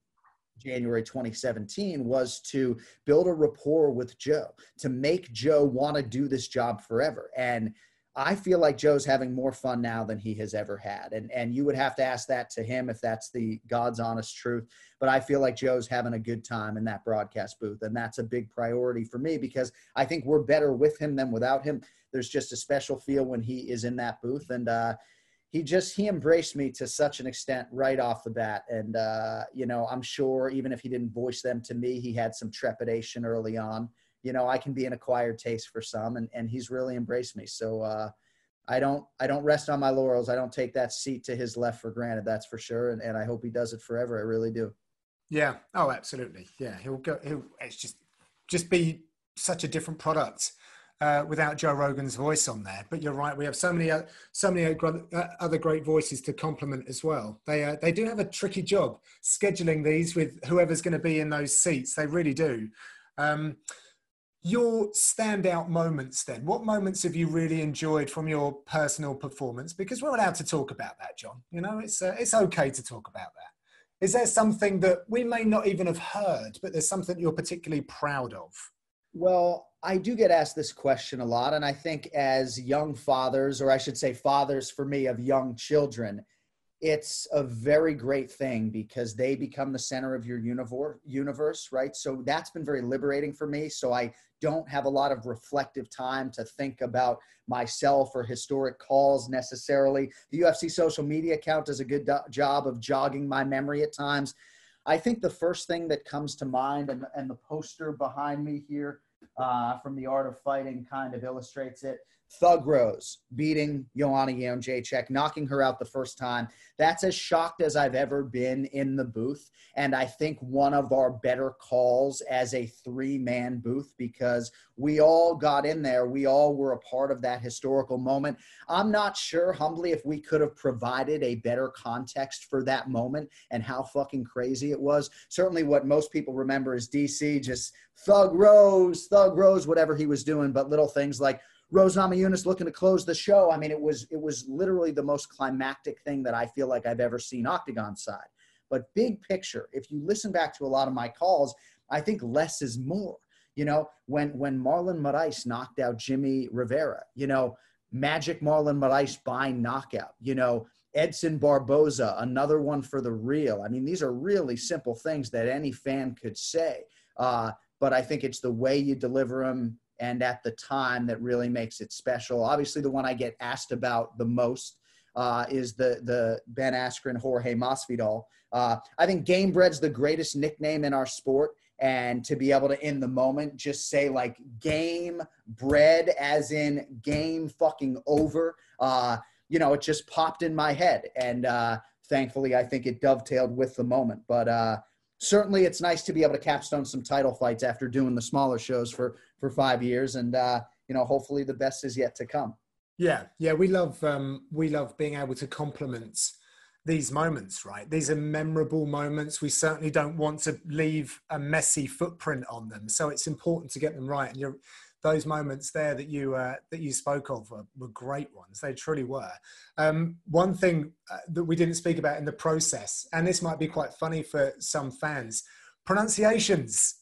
January 2017 was to build a rapport with Joe, to make Joe want to do this job forever. And I feel like Joe's having more fun now than he has ever had. And and you would have to ask that to him if that's the God's honest truth. But I feel like Joe's having a good time in that broadcast booth. And that's a big priority for me because I think we're better with him than without him. There's just a special feel when he is in that booth. And uh, he just he embraced me to such an extent right off the bat. And uh, you know, I'm sure even if he didn't voice them to me, he had some trepidation early on you know, I can be an acquired taste for some, and, and he's really embraced me. So uh, I don't I don't rest on my laurels. I don't take that seat to his left for granted. That's for sure. And, and I hope he does it forever. I really do. Yeah. Oh, absolutely. Yeah. He'll go. He'll. It's just just be such a different product uh, without Joe Rogan's voice on there. But you're right. We have so many uh, so many uh, other great voices to complement as well. They uh, they do have a tricky job scheduling these with whoever's going to be in those seats. They really do. Um, your standout moments then? What moments have you really enjoyed from your personal performance? Because we're allowed to talk about that Jon you know? It's uh, it's okay to talk about that. Is there something that we may not even have heard but there's something you're particularly proud of? Well i do get asked this question a lot and i think as young fathers or i should say fathers for me of young children it's a very great thing because they become the center of your universe, right? So that's been very liberating for me. So I don't have a lot of reflective time to think about myself or historic calls necessarily. The UFC social media account does a good do- job of jogging my memory at times. I think the first thing that comes to mind, and, and the poster behind me here uh, from The Art of Fighting kind of illustrates it. Thug Rose beating Joanna Jędrzejczyk, knocking her out the first time. That's as shocked as I've ever been in the booth. And I think one of our better calls as a three man booth because we all got in there. We all were a part of that historical moment. I'm not sure, humbly, if we could have provided a better context for that moment and how fucking crazy it was. Certainly, what most people remember is DC just Thug Rose, Thug Rose, whatever he was doing, but little things like Rose Namajunas looking to close the show. I mean, it was it was literally the most climactic thing that I feel like I've ever seen Octagon side. But big picture, if you listen back to a lot of my calls, I think less is more. You know, when when Marlon Moraes knocked out Jimmy Rivera, you know, Magic Marlon Moraes by knockout, you know, Edson Barboza, another one for the real. I mean, these are really simple things that any fan could say. Uh, but I think it's the way you deliver them and at the time that really makes it special. Obviously, the one I get asked about the most uh, is the the Ben Askren Jorge Masvidal. Uh, I think Gamebred's the greatest nickname in our sport, and to be able to in the moment just say like game bread as in game fucking over. Uh, you know, it just popped in my head, and uh, thankfully, I think it dovetailed with the moment. But uh, certainly it's nice to be able to capstone some title fights after doing the smaller shows for for five years and uh, you know hopefully the best is yet to come yeah yeah we love um, we love being able to compliment these moments right these are memorable moments we certainly don't want to leave a messy footprint on them so it's important to get them right and you're those moments there that you uh, that you spoke of were, were, great ones. They truly were. Um, one thing uh, that we didn't speak about in the process, and this might be quite funny for some fans, pronunciations.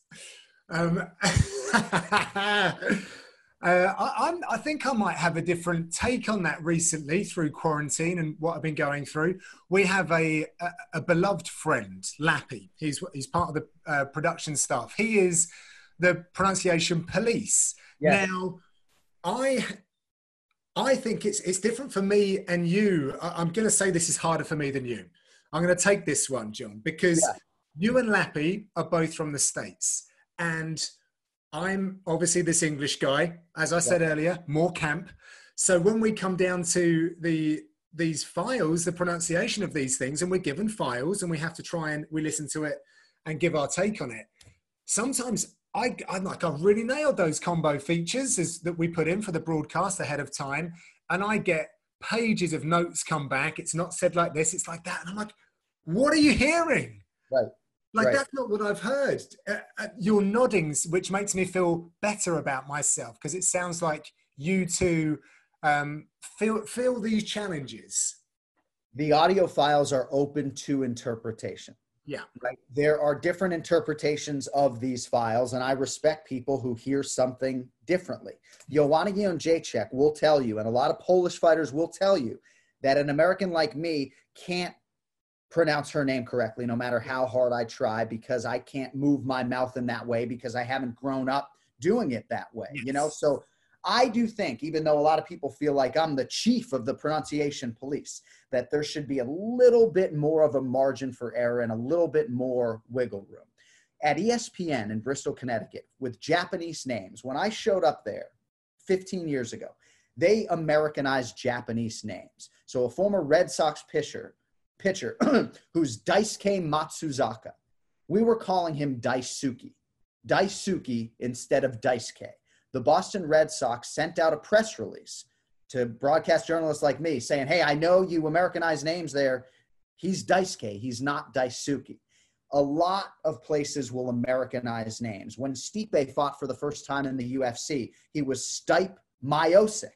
Um, Uh, I, I, think I might have a different take on that recently through quarantine and what I've been going through. We have a, a, a beloved friend, Lappy. He's, he's part of the uh, production staff. He is the pronunciation police. Yeah. Now, I I think it's it's different for me and you. I, am going to say this is harder for me than you. I'm going to take this one, Jon, because yeah. you and Lappy are both from the states, and I'm obviously this English guy, as I yeah. said earlier, more camp. So when we come down to the these files, the pronunciation of these things, and we're given files, and we have to try and we listen to it and give our take on it. Sometimes I, I'm like, I've really nailed those combo features as, that we put in for the broadcast ahead of time. And I get pages of notes come back. It's not said like this, it's like that. And I'm like, what are you hearing? Right. Like, right. that's not what I've heard. Uh, uh, your noddings, which makes me feel better about myself because it sounds like you two um, feel, feel these challenges. The audio files are open to interpretation. Yeah. Right. There are different interpretations of these files, and I respect people who hear something differently. Joanna Jędrzejczyk will tell you, and a lot of Polish fighters will tell you, that an American like me can't pronounce her name correctly no matter how hard I try because I can't move my mouth in that way because I haven't grown up doing it that way. Yes. You know, so I do think, even though a lot of people feel like I'm the chief of the pronunciation police, that there should be a little bit more of a margin for error and a little bit more wiggle room. At ESPN in Bristol, Connecticut, with Japanese names, when I showed up there 15 years ago, they Americanized Japanese names. So a former Red Sox pitcher, pitcher who's Daisuke Matsuzaka, we were calling him Daisuke, Daisuke instead of Daisuke. The Boston Red Sox sent out a press release to broadcast journalists like me saying, Hey, I know you Americanized names there. He's Daisuke, he's not Daisuke. A lot of places will Americanize names. When Stipe fought for the first time in the UFC, he was Stipe Miocic.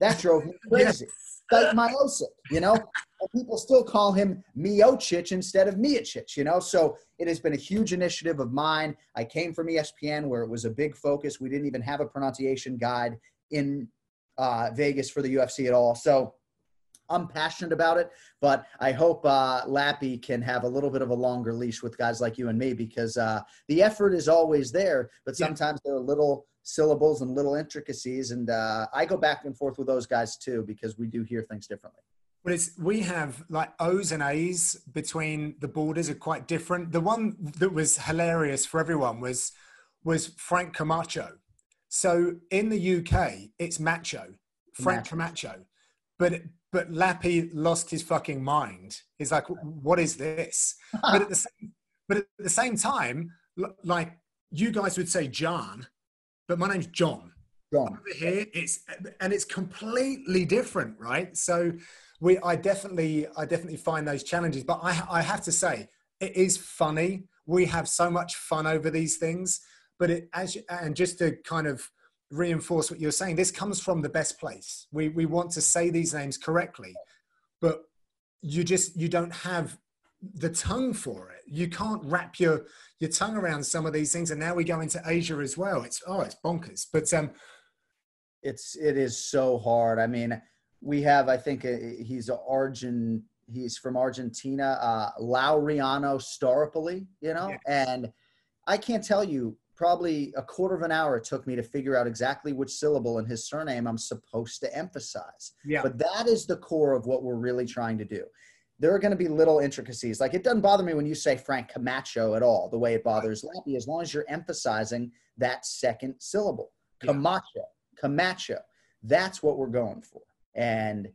That drove me crazy. yes. Stipe Miocic, you know? And people still call him Miocic instead of Miocic, you know? So it has been a huge initiative of mine. I came from ESPN where it was a big focus. We didn't even have a pronunciation guide in uh, Vegas for the UFC at all. So I'm passionate about it, but I hope uh, Lappy can have a little bit of a longer leash with guys like you and me because uh, the effort is always there, but sometimes yeah. there are a little syllables and little intricacies, and uh, I go back and forth with those guys too because we do hear things differently. But it's we have like O's and A's between the borders are quite different. The one that was hilarious for everyone was was Frank Camacho. So in the UK, it's Macho, Frank Macho. Camacho. But but Lappy lost his fucking mind. He's like, what is this? but at the same, but at the same time, like you guys would say John, but my name's John. John. Over here, it's and it's completely different, right? So we, I definitely, I definitely find those challenges. But I, I have to say, it is funny. We have so much fun over these things. But it, as and just to kind of reinforce what you're saying. This comes from the best place. We we want to say these names correctly, but you just you don't have the tongue for it. You can't wrap your your tongue around some of these things. And now we go into Asia as well. It's oh, it's bonkers. But um, it's it is so hard. I mean, we have I think a, uh, he's a Argent. He's from Argentina, uh, Laureano Staropoli, you know, and I can't tell you probably a quarter of an hour it took me to figure out exactly which syllable in his surname I'm supposed to emphasize. Yeah. But that is the core of what we're really trying to do. There are going to be little intricacies. Like it doesn't bother me when you say Frank Camacho at all, the way it bothers Lappy, as long as you're emphasizing that second syllable. Camacho, yeah. Camacho. That's what we're going for. And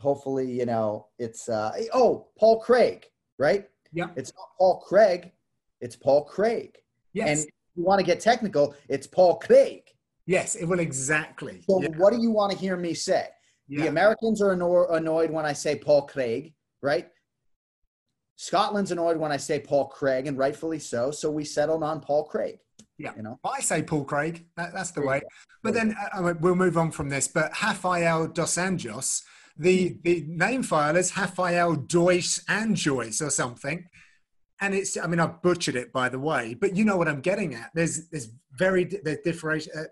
hopefully, you know, it's uh oh, Paul Craig, right? Yeah. It's not Paul Craig, it's Paul Craig. Yes. And you want to get technical, it's Paul Craig. Yes, it will exactly. So, yeah. what do you want to hear me say? Yeah. The Americans are anno- annoyed when I say Paul Craig, right? Scotland's annoyed when I say Paul Craig, and rightfully so. So we settled on Paul Craig. Yeah, you know, I say Paul Craig. That, that's the way. But then uh, we'll move on from this. But Rafael dos Anjos, the the name file is Rafael Dois Anjos or something and it's i mean i've butchered it by the way but you know what i'm getting at there's there's very there's different uh,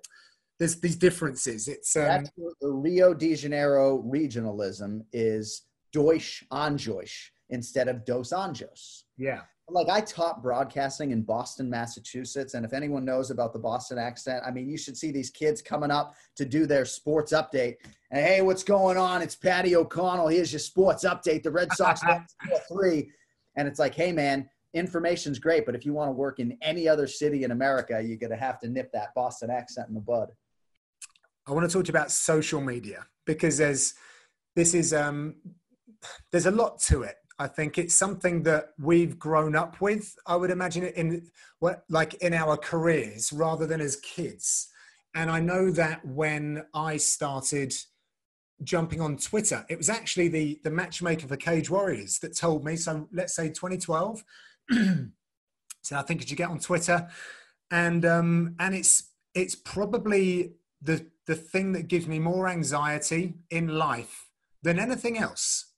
there's these differences it's um, That's the rio de janeiro regionalism is deutsch anjos instead of dos anjos yeah like I taught broadcasting in Boston, Massachusetts, and if anyone knows about the Boston accent, I mean, you should see these kids coming up to do their sports update. And hey, what's going on? It's Patty O'Connell. Here's your sports update. The Red Sox three, and it's like, hey man, information's great, but if you want to work in any other city in America, you're going to have to nip that Boston accent in the bud. I want to talk to you about social media because there's this is um, there's a lot to it. I think it's something that we've grown up with. I would imagine it in what like in our careers rather than as kids. And I know that when I started jumping on Twitter, it was actually the the matchmaker for Cage Warriors that told me. So let's say 2012, so I think as you get on Twitter, and um, and it's it's probably the the thing that gives me more anxiety in life than anything else.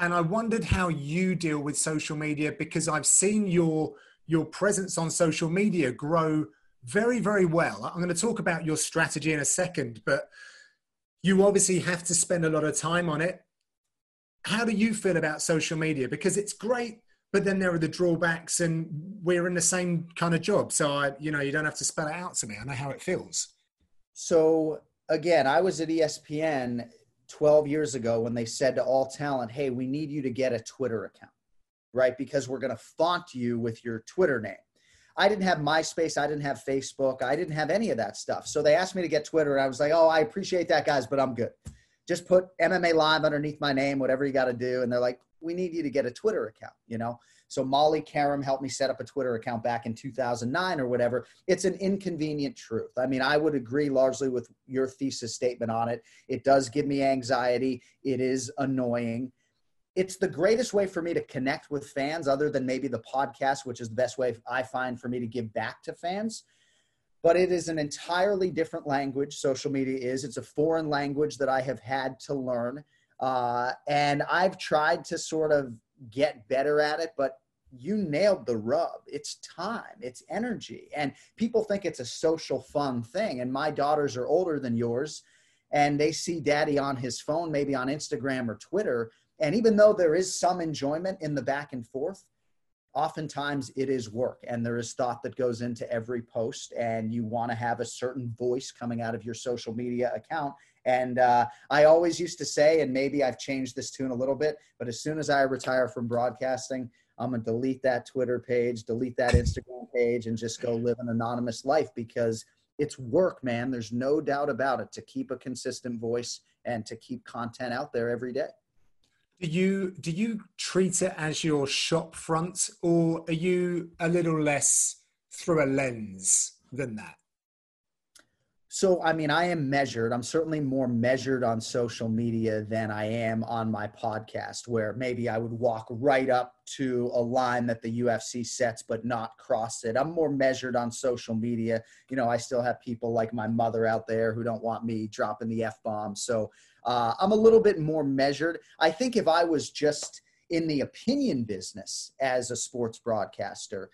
And I wondered how you deal with social media because I've seen your your presence on social media grow very very well. I'm going to talk about your strategy in a second, but you obviously have to spend a lot of time on it. How do you feel about social media? Because it's great but then there are the drawbacks and we're in the same kind of job so i you know you don't have to spell it out to me i know how it feels so again i was at espn 12 years ago when they said to all talent hey we need you to get a twitter account right because we're going to font you with your twitter name I didn't have MySpace, I didn't have Facebook, I didn't have any of that stuff. So they asked me to get Twitter, and I was like, "Oh, I appreciate that, guys, but I'm good. Just put MMA Live underneath my name, whatever you got to do." And they're like, "We need you to get a Twitter account," you know. So Molly Karam helped me set up a Twitter account back in 2009 or whatever. It's an inconvenient truth. I mean, I would agree largely with your thesis statement on it. It does give me anxiety. It is annoying. It's the greatest way for me to connect with fans, other than maybe the podcast, which is the best way I find for me to give back to fans but it is an entirely different language social media is it's a foreign language that i have had to learn uh, and i've tried to sort of get better at it, but you nailed the rub. It's time, it's energy. And people think it's a social fun thing. And my daughters are older than yours, and they see daddy on his phone, maybe on Instagram or Twitter. And even though there is some enjoyment in the back and forth, oftentimes it is work and there is thought that goes into every post and you want to have a certain voice coming out of your social media account and uh, I always used to say, and maybe I've changed this tune a little bit, but as soon as I retire from broadcasting, I'm to delete that Twitter page, delete that Instagram page, and just go live an anonymous life because it's work, man. There's no doubt about it to keep a consistent voice and to keep content out there every day. Do you do you treat it as your shop front, or are you a little less through a lens than that? So, I mean, I am measured. I'm certainly more measured on social media than I am on my podcast, where maybe I would walk right up to a line that the UFC sets, but not cross it. I'm more measured on social media. You know, I still have people like my mother out there who don't want me dropping the F bomb. So, uh, I'm a little bit more measured. I think if I was just in the opinion business as a sports broadcaster,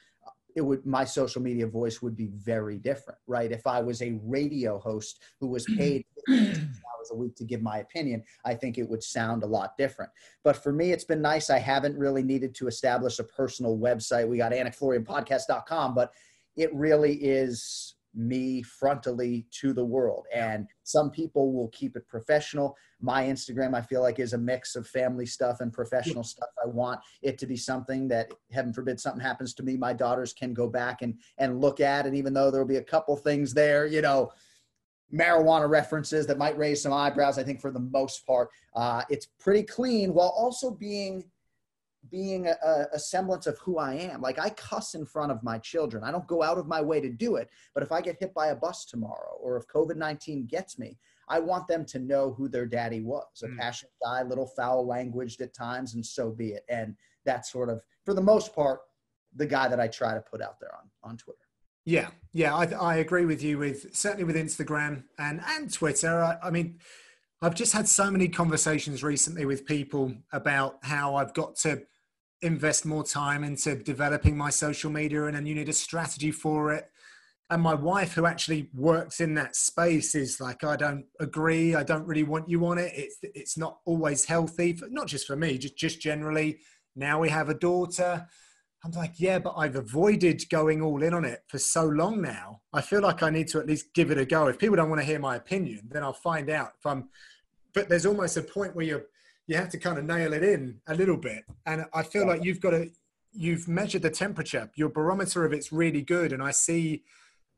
it would my social media voice would be very different right? If i was a radio host who was mm-hmm. paid hours a week to give my opinion i think it would sound a lot different. But for me it's been nice. I haven't really needed to establish a personal website. We got anikflorianpodcast.com but it really is me frontally to the world. And some people will keep it professional. My Instagram, I feel like, is a mix of family stuff and professional stuff. I want it to be something that, heaven forbid, something happens to me, my daughters can go back and and look at. And even though there'll be a couple things there, you know, marijuana references that might raise some eyebrows, I think for the most part, uh, it's pretty clean while also being being a, a, semblance of who I am. Like I cuss in front of my children. I don't go out of my way to do it. But if I get hit by a bus tomorrow or if COVID 19 gets me, I want them to know who their daddy was a mm. passionate guy, little foul languaged at times, and so be it. And that's sort of, for the most part, the guy that I try to put out there on, on Twitter. Yeah, yeah, I, I agree with you with certainly with Instagram and, and Twitter. I, I mean, I've just had so many conversations recently with people about how I've got to invest more time into developing my social media and then you need a strategy for it. And my wife who actually works in that space is like i don't agree. I don't really want you on it. It's it's not always healthy for, not just for me just just generally. Now we have a daughter. I'm like yeah but i've avoided going all in on it for so long now. I feel like i need to at least give it a go. If people don't want to hear my opinion then i'll find out if i'm but there's almost a point where you're you have to kind of nail it in a little bit. And I feel like you've got to, you've measured the temperature. Your barometer of it's really good. And I see,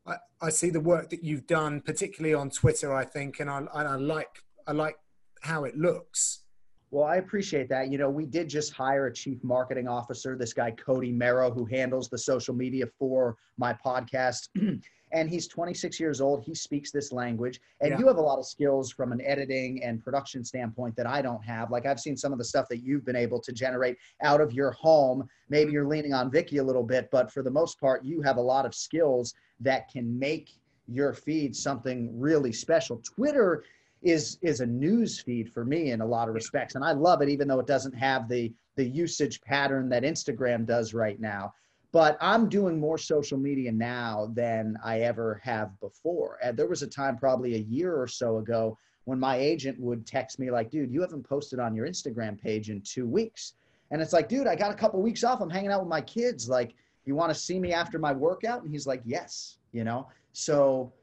I, I see the work that you've done, particularly on Twitter, I think, and I, and I like, I like how it looks. Well, I appreciate that. You know, we did just hire a chief marketing officer, this guy, Cody Merrow, who handles the social media for my podcast. and he's 26 years old. He speaks this language, and yeah. you have a lot of skills from an editing and production standpoint that I don't have. Like I've seen some of the stuff that you've been able to generate out of your home. Maybe you're leaning on Vicky a little bit, but for the most part, you have a lot of skills that can make your feed something really special. Twitter is is a news feed for me in a lot of respects, and I love it, even though it doesn't have the the usage pattern that Instagram does right now but I'm doing more social media now than I ever have before. And there was a time, probably a year or so ago, when my agent would text me like, "Dude, you haven't posted on your Instagram page in two weeks," and it's like, "Dude, I got a couple weeks off. I'm hanging out with my kids. Like, you want to see me after my workout?" And he's like, "Yes," you know. So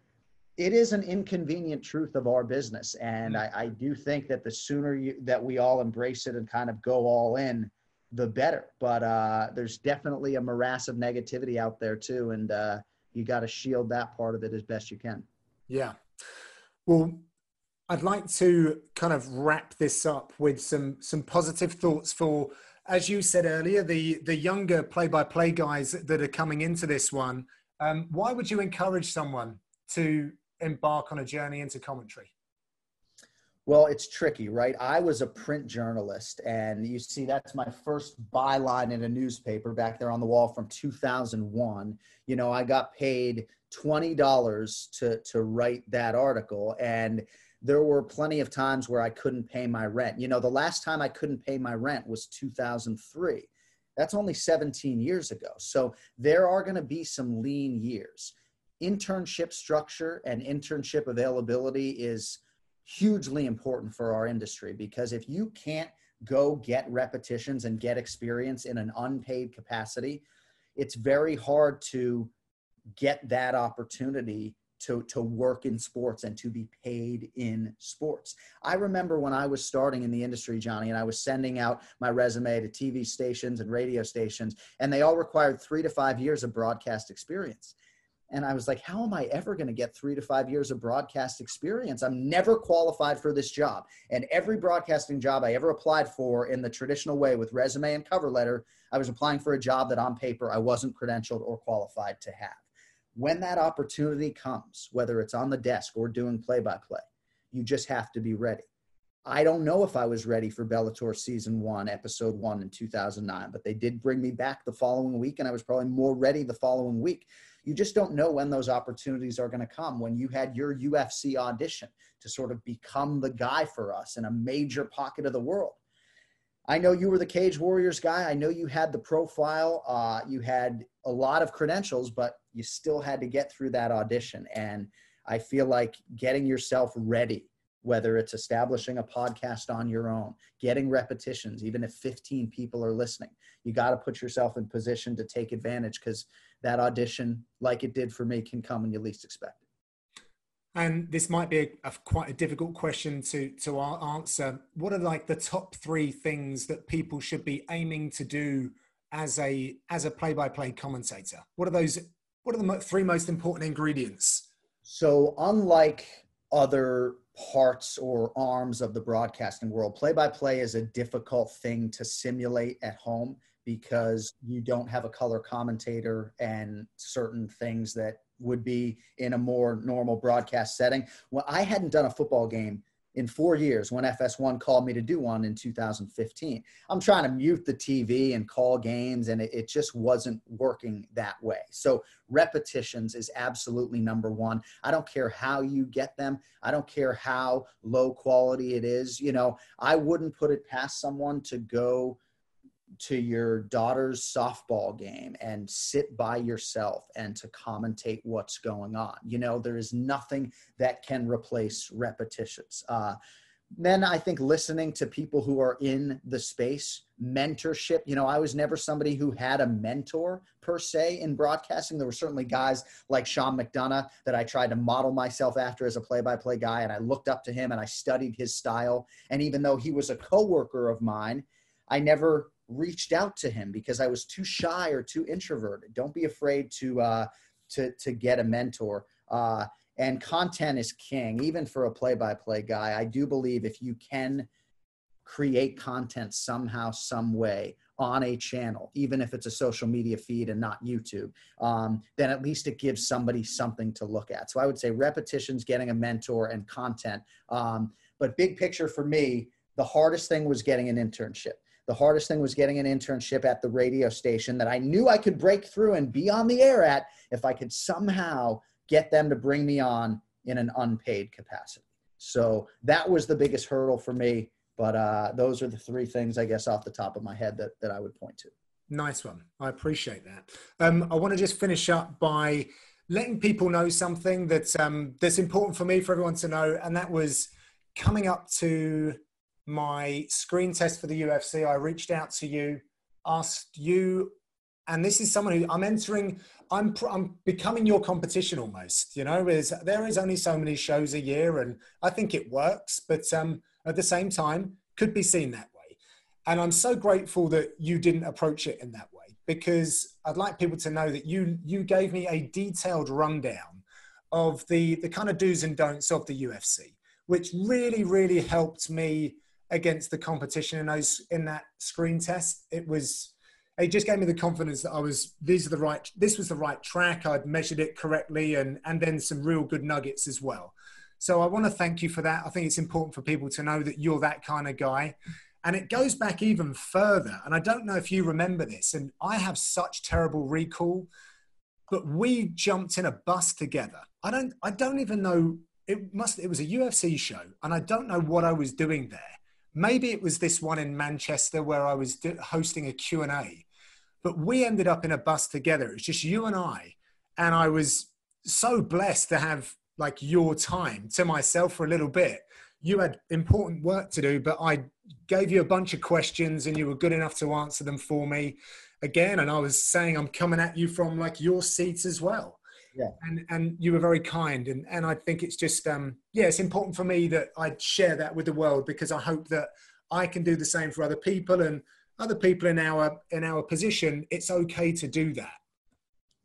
it is an inconvenient truth of our business, and. I, I do think that the sooner you, that we all embrace it and kind of go all in, the better. But uh, there's definitely a morass of negativity out there too, and uh, you got to shield that part of it as best you can. Yeah. Well, I'd like to kind of wrap this up with some some positive thoughts for, as you said earlier, the the younger play-by-play guys that are coming into this one. Um, why would you encourage someone to embark on a journey into commentary? Well, it's tricky, right? I was a print journalist, and you see, that's my first byline in a newspaper back there on the wall from 2001. You know, I got paid $20 to, to write that article, and there were plenty of times where I couldn't pay my rent. You know, the last time I couldn't pay my rent was 2003. That's only 17 years ago. So there are going to be some lean years. Internship structure and internship availability is hugely important for our industry because if you can't go get repetitions and get experience in an unpaid capacity, it's very hard to get that opportunity to, to work in sports and to be paid in sports. I remember when I was starting in the industry, Johnny, and I was sending out my resume to TV stations and radio stations, and they all required three to five years of broadcast experience. And I was like, how am I ever going to get three to five years of broadcast experience? I'm never qualified for this job. And every broadcasting job I ever applied for in the traditional way with resume and cover letter, I was applying for a job that on paper I wasn't credentialed or qualified to have. When that opportunity comes, whether it's on the desk or doing play by play, you just have to be ready. I don't know if I was ready for Bellator season one, episode one in 2009, but they did bring me back the following week, and I was probably more ready the following week you just don't know when those opportunities are going to come. When you had your UFC audition to sort of become the guy for us in a major pocket of the world. I know you were the Cage Warriors guy. I know you had the profile. Uh, you had a lot of credentials, but you still had to get through that audition. And I feel like getting yourself ready, whether it's establishing a podcast on your own, getting repetitions, even if 15 people are listening, you got to put yourself in position to take advantage because that audition, like it did for me, can come when you least expect it. And this might be a, a, quite a difficult question to to answer. What are like the top three things that people should be aiming to do as a as a play by play commentator? What are those? What are the three most important ingredients? So, unlike other parts or arms of the broadcasting world, play by play is a difficult thing to simulate at home because you don't have a color commentator and certain things that would be in a more normal broadcast setting. Well, I hadn't done a football game in four years when FS1 called me to do one in 2015. I'm trying to mute the TV and call games, and it, it, just wasn't working that way. So, repetitions is absolutely number one. I don't care how you get them, I don't care how low quality it is. You know, I wouldn't put it past someone to go to your daughter's softball game and sit by yourself and to commentate what's going on. You know, there is nothing that can replace repetitions. Uh, then I think listening to people who are in the space, mentorship. You know, I was never somebody who had a mentor per se in broadcasting. There were certainly guys like Sean McDonough that I tried to model myself after as a play by play guy, and I looked up to him and I studied his style. And even though he was a coworker of mine, I never reached out to him because I was too shy or too introverted. Don't be afraid to uh, to to get a mentor. Uh, and content is king, even for a play-by-play guy. I do believe if you can create content somehow, some way on a channel, even if it's a social media feed and not YouTube, um, then at least it gives somebody something to look at. So I would say repetitions, getting a mentor, and content. Um, but big picture for me, the hardest thing was getting an internship the hardest thing was getting an internship at the radio station that I knew I could break through and be on the air at if I could somehow get them to bring me on in an unpaid capacity. So that was the biggest hurdle for me. But uh, those are the three things, I guess, off the top of my head that, that I would point to. Nice one. I appreciate that. Um, I want to just finish up by letting people know something that um, that's important for me for everyone to know, and that was coming up to my screen test for the UFC, I reached out to you, asked you, and this is someone who I'm entering. I'm I'm becoming your competition almost. You know, is there is only so many shows a year, and I think it works, but um, at the same time, could be seen that way. And I'm so grateful that you didn't approach it in that way because I'd like people to know that you you gave me a detailed rundown of the the kind of do's and don'ts of the UFC, which really really helped me against the competition in those in that screen test. It was it just gave me the confidence that I was these are the right this was the right track. I'd measured it correctly and and then some real good nuggets as well. So I want to thank you for that. I think it's important for people to know that you're that kind of guy. And it goes back even further. And I don't know if you remember this, and I have such terrible recall, but we jumped in a bus together. I don't I don't even know it must it was a UFC show, and I don't know what I was doing there. Maybe it was this one in Manchester where I was hosting a Q&A. But we ended up in a bus together. It was just you and I. And I was so blessed to have like your time to myself for a little bit. You had important work to do, but I gave you a bunch of questions and you were good enough to answer them for me again. And I was saying I'm coming at you from like your seats as well. Yeah. And and you were very kind. And and I think it's just um yeah, it's important for me that I share that with the world because I hope that I can do the same for other people and other people in our in our position, it's okay to do that.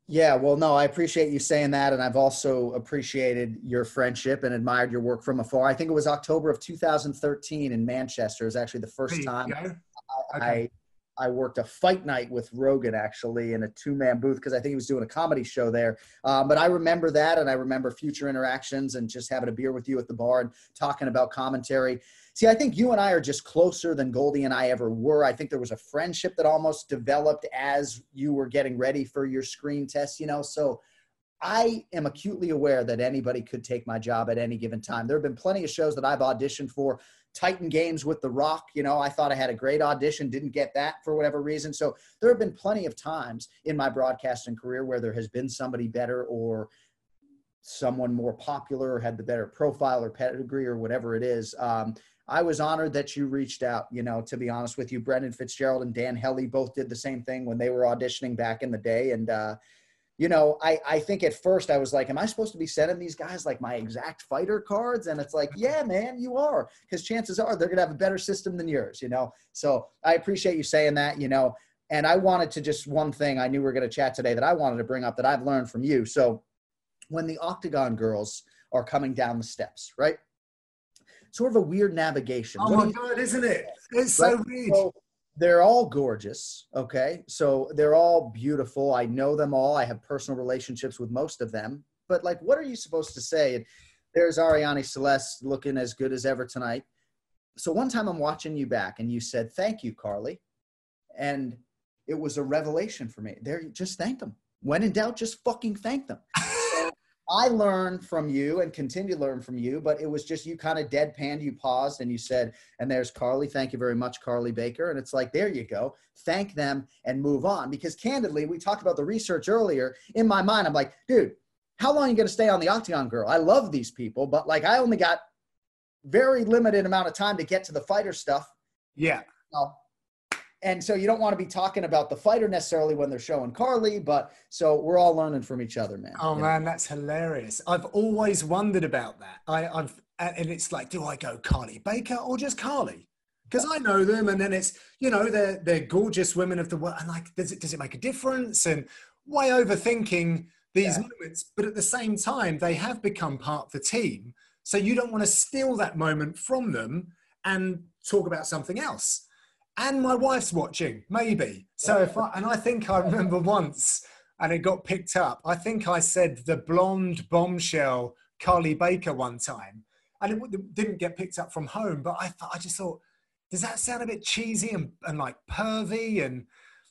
Yeah, well, no, I appreciate you saying that, and I've also appreciated your friendship and admired your work from afar. I think it was October of 2013 in Manchester. It was actually the first time I, okay. I, I worked a fight night with Rogan actually in a two man booth because I think he was doing a comedy show there. Um, but I remember that, and I remember future interactions and just having a beer with you at the bar and talking about commentary. See, I think you and I are just closer than Goldie and I ever were. I think there was a friendship that almost developed as you were getting ready for your screen test, you know. So I am acutely aware that anybody could take my job at any given time. There have been plenty of shows that I've auditioned for. Titan Games with The Rock, you know, I thought I had a great audition, didn't get that for whatever reason. So there have been plenty of times in my broadcasting career where there has been somebody better or someone more popular or had the better profile or pedigree or whatever it is. Um, I was honored that you reached out. You know, to be honest with you, Brendan Fitzgerald and Dan Hellie both did the same thing when they were auditioning back in the day. And, uh, you know, I, I think at first I was like, am I supposed to be sending these guys like my exact fighter cards? And it's like, yeah, man, you are. Because chances are they're going to have a better system than yours, you know? So I appreciate you saying that, you know. And I wanted to just one thing I knew we are going to chat today that I wanted to bring up that I've learned from you. So when the Octagon girls are coming down the steps, right? sort of a weird navigation. Oh what my you, God, isn't it? It's right? so weird. So they're all gorgeous. Okay. So they're all beautiful. I know them all. I have personal relationships with most of them. But like, what are you supposed to say? And there's Arianny Celeste looking as good as ever tonight. So one time I'm watching you back and you said, Thank you, Carly. And it was a revelation for me. There, just thank them. When in doubt, just fucking thank them. I learned from you and continue to learn from you, but it was just you kind of deadpanned, you paused and you said, and there's Carly. Thank you very much, Carly Baker. And it's like, there you go. Thank them and move on. Because candidly, we talked about the research earlier. In my mind, I'm like, dude, how long are you going to stay on the Octagon Girl? I love these people, but like I only got very limited amount of time to get to the fighter stuff. Yeah. You and so you don't want to be talking about the fighter necessarily when they're showing Carly, but so we're all learning from each other, man. Oh man, that's hilarious. I've always wondered about that. I, I've and it's like, do I go Carly Baker or just Carly? Because I know them, and then it's you know they're they're gorgeous women of the world, and like does it does it make a difference? And way overthinking these yeah. moments, but at the same time they have become part of the team, so you don't want to steal that moment from them and talk about something else and my wife's watching, maybe. So if I, and I think I remember once, and it got picked up. I think I said the blonde bombshell Carly Baker one time, and it didn't get picked up from home. But I, thought, I just thought, does that sound a bit cheesy and, and like pervy and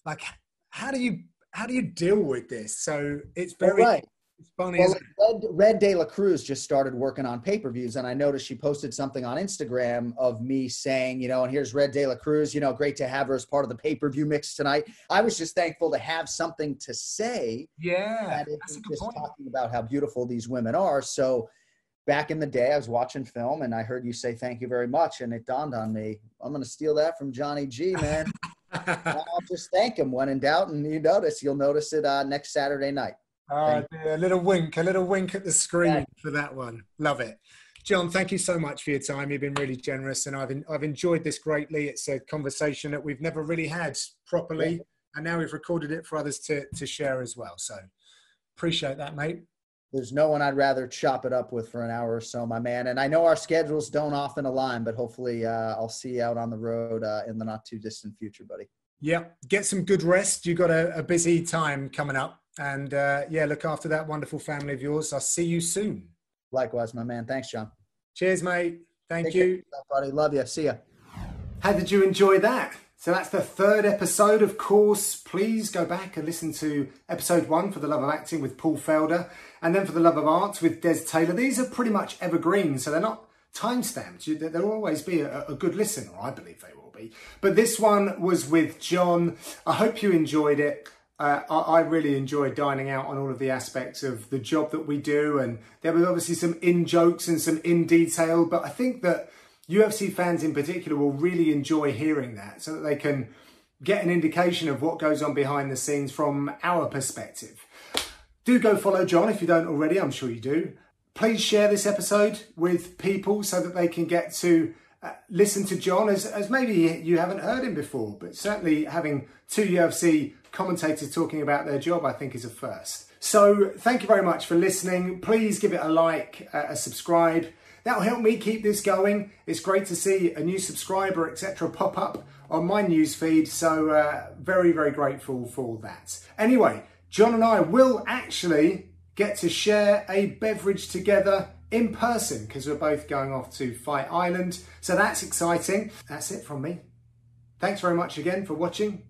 like how do you how do you deal with this? So it's very right. It's funny. Well, Red, Red De La Cruz just started working on pay per views, and I noticed she posted something on Instagram of me saying, you know, and here's Red De La Cruz. You know, great to have her as part of the pay per view mix tonight. I was just thankful to have something to say. Yeah, that's a good just point. talking about how beautiful these women are. So back in the day, I was watching film and I heard you say thank you very much, and it dawned on me, I'm going to steal that from Johnny G, man. I'll just thank him when in doubt, and you notice you'll notice it uh, next Saturday night. Oh, a little wink, a little wink at the screen yeah. for that one. Love it. Jon, thank you so much for your time. You've been really generous, and I've I've enjoyed this greatly. It's a conversation that we've never really had properly, yeah. and now we've recorded it for others to to share as well. So appreciate that, mate. There's no one I'd rather chop it up with for an hour or so, my man. And I know our schedules don't often align, but hopefully uh, I'll see you out on the road uh, in the not too distant future, buddy. Yeah, get some good rest. You've got a, a busy time coming up, and uh, yeah, look after that wonderful family of yours. I'll see you soon. Likewise, my man. Thanks, John. Cheers, mate. Thank Take you. Care, buddy. Love you. See ya. How did you enjoy that? So that's the third episode, of course. Please go back and listen to episode one for the love of acting with Paul Felder, and then for the love of art with Des Taylor. These are pretty much evergreen, so they're not time stamped. There'll always be a, a good listen, or I believe they will be. But this one was with Jon. I hope you enjoyed it uh, I, I, really enjoy dining out on all of the aspects of the job that we do. And there was obviously some in jokes and some in detail, but I think that UFC fans in particular will really enjoy hearing that so that they can get an indication of what goes on behind the scenes from our perspective. Do go follow Jon if you don't already, I'm sure you do. Please share this episode with people so that they can get to uh, listen to Jon as, as maybe you haven't heard him before, but certainly having two UFC commentators talking about their job, I think is a first. So thank you very much for listening. Please give it a like, a subscribe. That'll help me keep this going. It's great to see a new subscriber, etc., pop up on my news feed. So uh, very, very grateful for that. Anyway, Jon and I will actually get to share a beverage together in person because we're both going off to Fight Island. So that's exciting. That's it from me. Thanks very much again for watching.